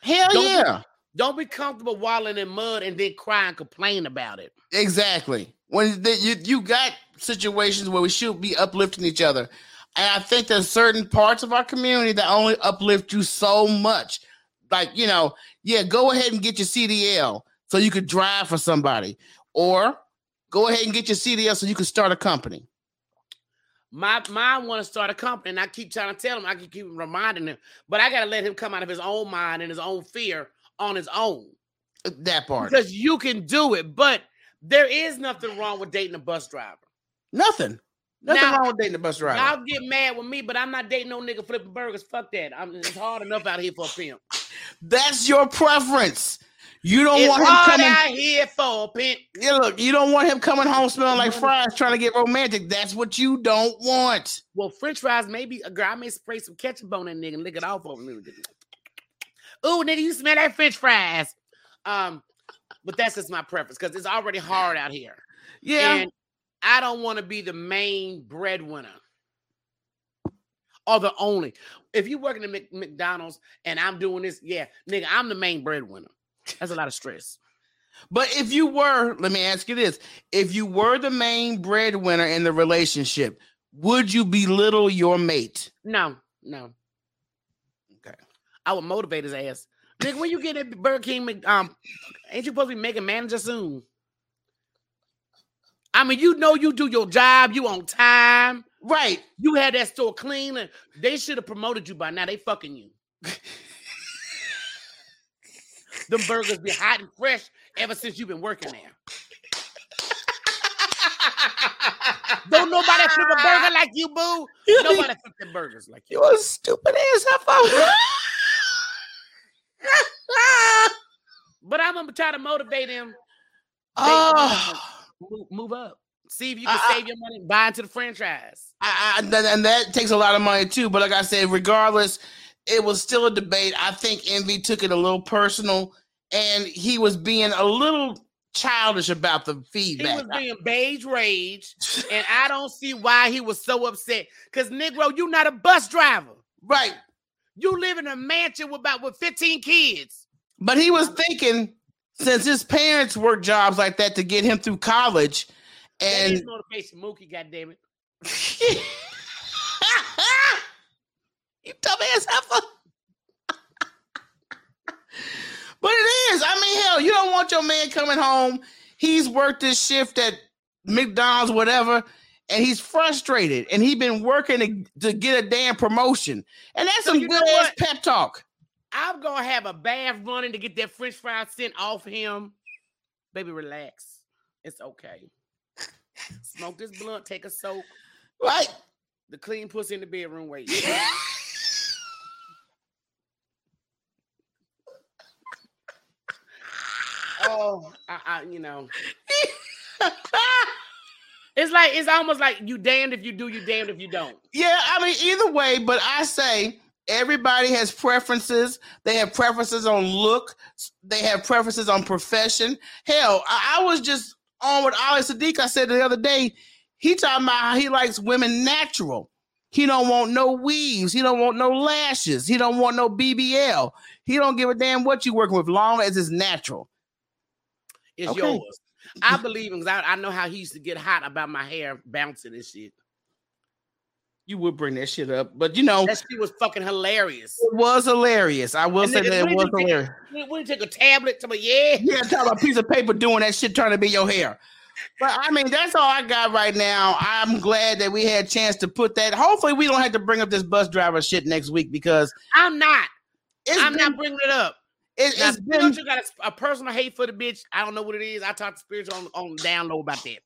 Hell Don't be- yeah. Don't be comfortable wallowing in mud and then cry and complain about it. Exactly. When the, you you got situations where we should be uplifting each other, and I think there's certain parts of our community that only uplift you so much. Like you know, yeah, go ahead and get your CDL so you could drive for somebody, or go ahead and get your CDL so you can start a company. My mine want to start a company, and I keep trying to tell him, I can keep reminding him, but I gotta let him come out of his own mind and his own fear on his own. Uh, that part. Because you can do it, but there is nothing wrong with dating a bus driver. Nothing. Nothing Now- wrong with dating a bus driver. Y'all get mad with me, but I'm not dating no nigga flipping burgers. Fuck that. I'm, it's hard enough out here for a pimp. That's your preference. You don't It's want him coming. out here for pimp. Yeah, look, you don't want him coming home smelling like fries, trying to get romantic. That's what you don't want. Well, French fries, maybe a girl I may spray some ketchup on that nigga and lick it off of him. Ooh, nigga, you smell that French fries. Um, but that's just my preference because it's already hard out here. Yeah, And I don't want to be the main breadwinner or the only. If you working at McDonald's and I'm doing this, yeah, nigga, I'm the main breadwinner. That's a lot of stress. but if you were, let me ask you this: if you were the main breadwinner in the relationship, would you belittle your mate? No, no. Okay. I would motivate his ass. Nigga, when you get at Burger King, um, ain't you supposed to be making manager soon? I mean, you know you do your job, you on time, Right. you had that store clean, and they should have promoted you by now. They fucking you. [LAUGHS] Them burgers be hot and fresh ever since you've been working there. Don't nobody flip a burger like you, boo. Nobody flip their burgers like you. You a stupid ass heifer. But I'm gonna try to motivate him. oh, Move, move up. See if you can I- save your money, buy into the franchise. I, I, and that takes a lot of money too. But like I said, regardless, it was still a debate. I think Envy took it a little personal, and he was being a little childish about the feedback. He was being beige rage, [LAUGHS] and I don't see why he was so upset. Cause Negro, you not a bus driver. right, You live in a mansion with about with 15 kids. but he was thinking since his parents worked jobs like that to get him through college, That is and motivation, Mookie. Goddamn it! [LAUGHS] you dumbass heifer. [LAUGHS] but it is. I mean, hell, you don't want your man coming home. He's worked this shift at McDonald's, whatever, and he's frustrated. And he's been working to, to get a damn promotion. And that's So some good ass pep talk. I'm gonna have a bath running to get that French fry sent off him. Baby, relax. It's okay. Smoke this blunt, take a soak. Right? The clean pussy in the bedroom wait. [LAUGHS] oh, I, I, you know, [LAUGHS] it's like it's almost like you damned if you do, you damned if you don't. Yeah, I mean, either way, but I say everybody has preferences. They have preferences on look, they have preferences on profession. Hell, I, I was just on with Ali Siddiq. I said the other day, he talking about how he likes women natural. He don't want no weaves. He don't want no lashes. He don't want no BBL. He don't give a damn what you working with, long as it's natural. It's Okay. yours. I believe him 'cause I, I know how he used to get hot about my hair bouncing and shit. You would bring that shit up, but you know, That shit was fucking hilarious. it was hilarious. I will And say niggas, that it was take- hilarious. When you take a tablet to my yeah. Yeah, about a piece of paper doing that shit trying to be your hair. But I mean, that's all I got right now. I'm glad that we had a chance to put that. Hopefully, we don't have to bring up this bus driver shit next week because I'm not. I'm been, not bringing it up. It, has been you got a, a personal hate for the bitch. I don't know what it is. I talked to spiritual on, on down low about that.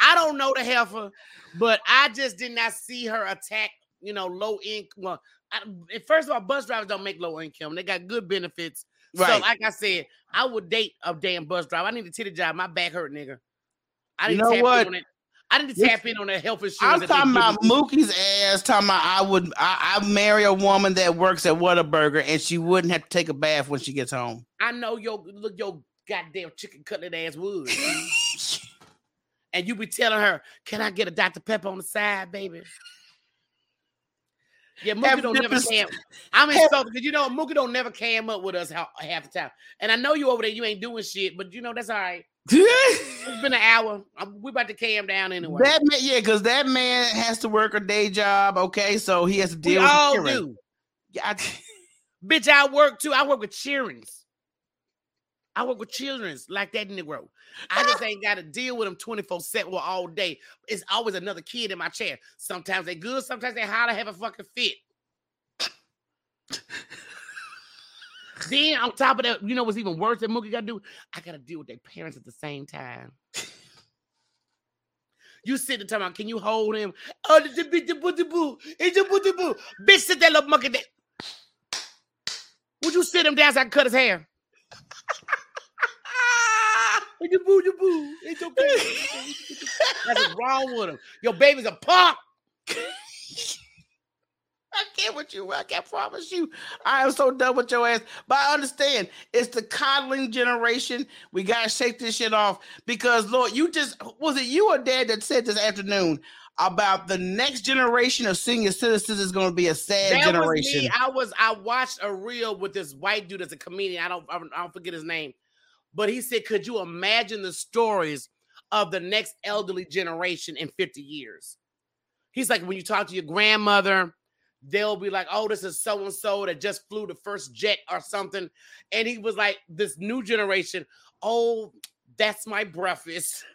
I don't know the heifer, but I just did not see her attack. You know, low income. Well, I, eh, first of all, bus drivers don't make low income. They got good benefits. Right. So, like I said, I would date a damn bus driver. I need a titty job. My back hurt, nigga. I You know what? In on it. I This- tap in on that health insurance. I'm talking about. Mookie's ass. Talking about I would I, I marry a woman that works at Whataburger and she wouldn't have to take a bath when she gets home. I know your look your goddamn chicken cutlet ass would. [LAUGHS] and you be telling her, "Can I get a Dr Pepper on the side, baby?" Yeah, Mookie Have don't never nipples- cam. I'm insulted because you know Mookie don't never cam up with us half, half the time. And I know you over there, you ain't doing shit, but you know that's all right. It's been an hour. We're about to cam down anyway. That man, yeah, because that man has to work a day job. Okay, so he has to we deal with all do. Yeah, I- [LAUGHS] Bitch, I work too. I work with children's. I work with children's like that Negro. I just ain't got to deal with them 24 7 well, all day. It's always another kid in my chair. Sometimes they good, sometimes they how to have a fucking fit. Then on top of that, you know what's even worse than Mookie got to do? I got to deal with their parents at the same time. [LAUGHS] You sit there talking about, can you hold him? Oh, the the the boo boo, it's the boo boo. Bitch, sit that little monkey there. Would you sit him down so I can cut his hair? [LAUGHS] It's a boo, boo. It's okay. [LAUGHS] That's what's wrong with him. Your baby's a punk. I can't with you. I can't promise you. I am so done with your ass. But I understand it's the coddling generation. We gotta shake this shit off because Lord, you just was it you or dad that said this afternoon about the next generation of senior citizens is gonna be a sad That generation. was me. I was. I watched a reel with this white dude that's a comedian. I don't, I don't forget his name, but he said, "Could you imagine the stories of the next elderly generation in 50 years?" He's like, when you talk to your grandmother, they'll be like, "Oh, this is so and so that just flew the first jet or something," and he was like, "This new generation, oh, that's my breakfast." [LAUGHS]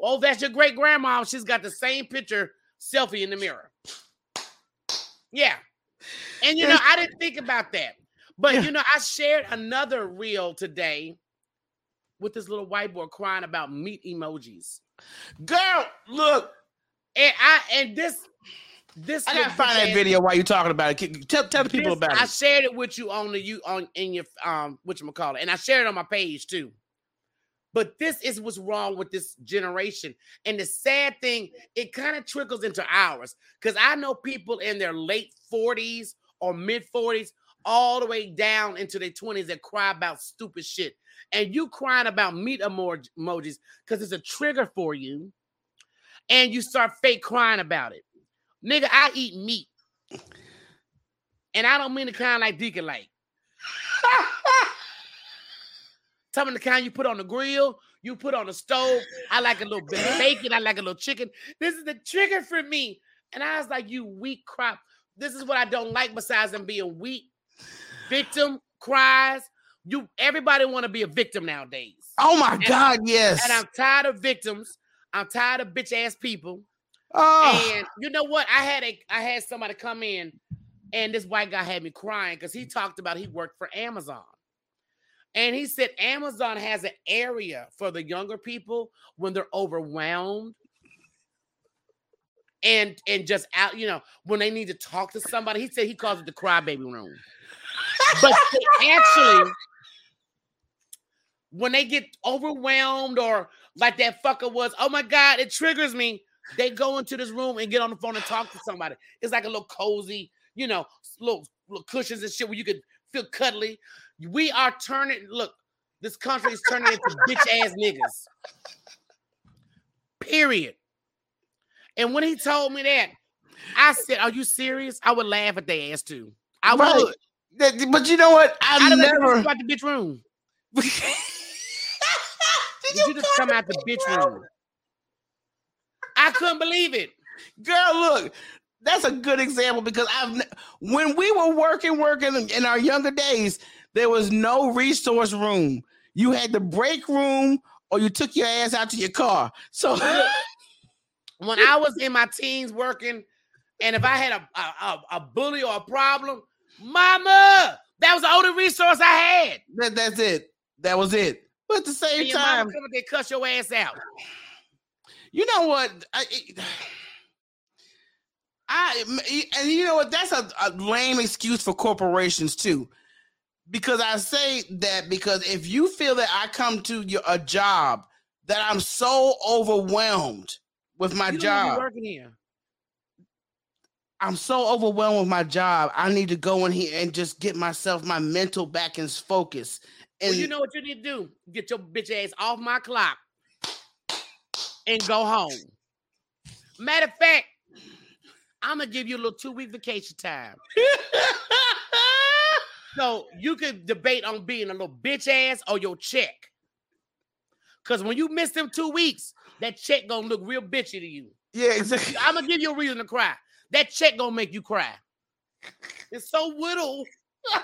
Oh, that's your great grandma. She's got the same picture selfie in the mirror. Yeah. And you know, I didn't think about that. But you know, I shared another reel today with this little white boy crying about meat emojis. Girl, look, And I and this this I gotta find that video while you're talking about it. Tell, tell the people this- about it. I shared it with you on the you on in your um what you call it, and I shared it on my page too. But this is what's wrong with this generation. And the sad thing, it kind of trickles into ours. Because I know people in their late 40s or mid 40s, all the way down into their 20s that cry about stupid shit. And you crying about meat emo- emojis because it's a trigger for you, and you start fake crying about it. Nigga, I eat meat. And I don't mean the kind like Deacon like. [LAUGHS] Tell me the kind you put on the grill, you put on the stove. I like a little bit of bacon, I like a little chicken. This is the trigger for me. And I was like, you weak crap. This is what I don't like besides them being weak. Victim cries. You everybody want to be a victim nowadays. Oh my God, yes. And I'm tired of victims. I'm tired of bitch ass people. Oh, And you know what? I had a I had somebody come in, and this white guy had me crying because he talked about he worked for Amazon. And he said Amazon has an area for the younger people when they're overwhelmed and and just out, you know, when they need to talk to somebody. He said he calls it the crybaby room. But [LAUGHS] actually, when they get overwhelmed or like that fucker was, oh my god, it triggers me. They go into this room and get on the phone and talk to somebody. It's like a little cozy, you know, little, little cushions and shit where you could feel cuddly. We are turning. Look, this country is turning into bitch ass niggas. Period. And when he told me that, I said, "Are you serious?" I would laugh at their ass too. I Right. would. That- but you know what? I I'd have let never. [LAUGHS] you come out the bitch room. Did Did you just come out the bitch room? I couldn't believe it. Girl, look, that's a good example because I've when we were working, working in- our younger days, there was no resource room. You had the break room, or you took your ass out to your car. So When I was in my teens working, and if I had a, a, a, bully or a problem, mama, that was the only resource I had. that, that's it. That was it. But at the same time, and cuss your ass out. You know what? I, it- [SIGHS] I and you know what? That's a, a lame excuse for corporations too. Because I say that because if you feel that I come to your a job that I'm so overwhelmed with my You don't even be job, working here. I'm so overwhelmed with my job. I need to go in here and just get myself my mental back in focus. And Well, you know what you need to do? Get your bitch ass off my clock and go home. Matter of fact, I'm gonna give you a little two week vacation time. [LAUGHS] So you could debate on being a little bitch ass or your check. Cause when you miss them two weeks, that check gonna look real bitchy to you. yeah, exactly. [LAUGHS] I'm gonna give you a reason to cry. That check gonna make you cry. It's so little. [LAUGHS]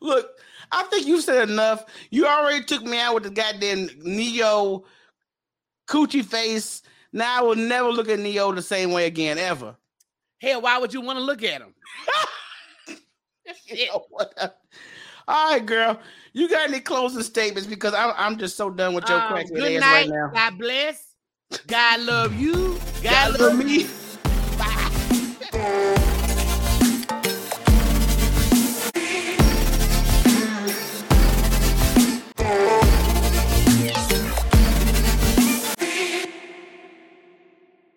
Look, I think you said enough. You already took me out with the goddamn NeYo coochie face. Now I will never look at NeYo the same way again, ever. Hell, why would you want to look at him? [LAUGHS] You know? All right, girl. You got any closing statements? Because I'm, I'm just so done with your Um, good night. right now. God bless. God love you. [LAUGHS] God, God love love me. me.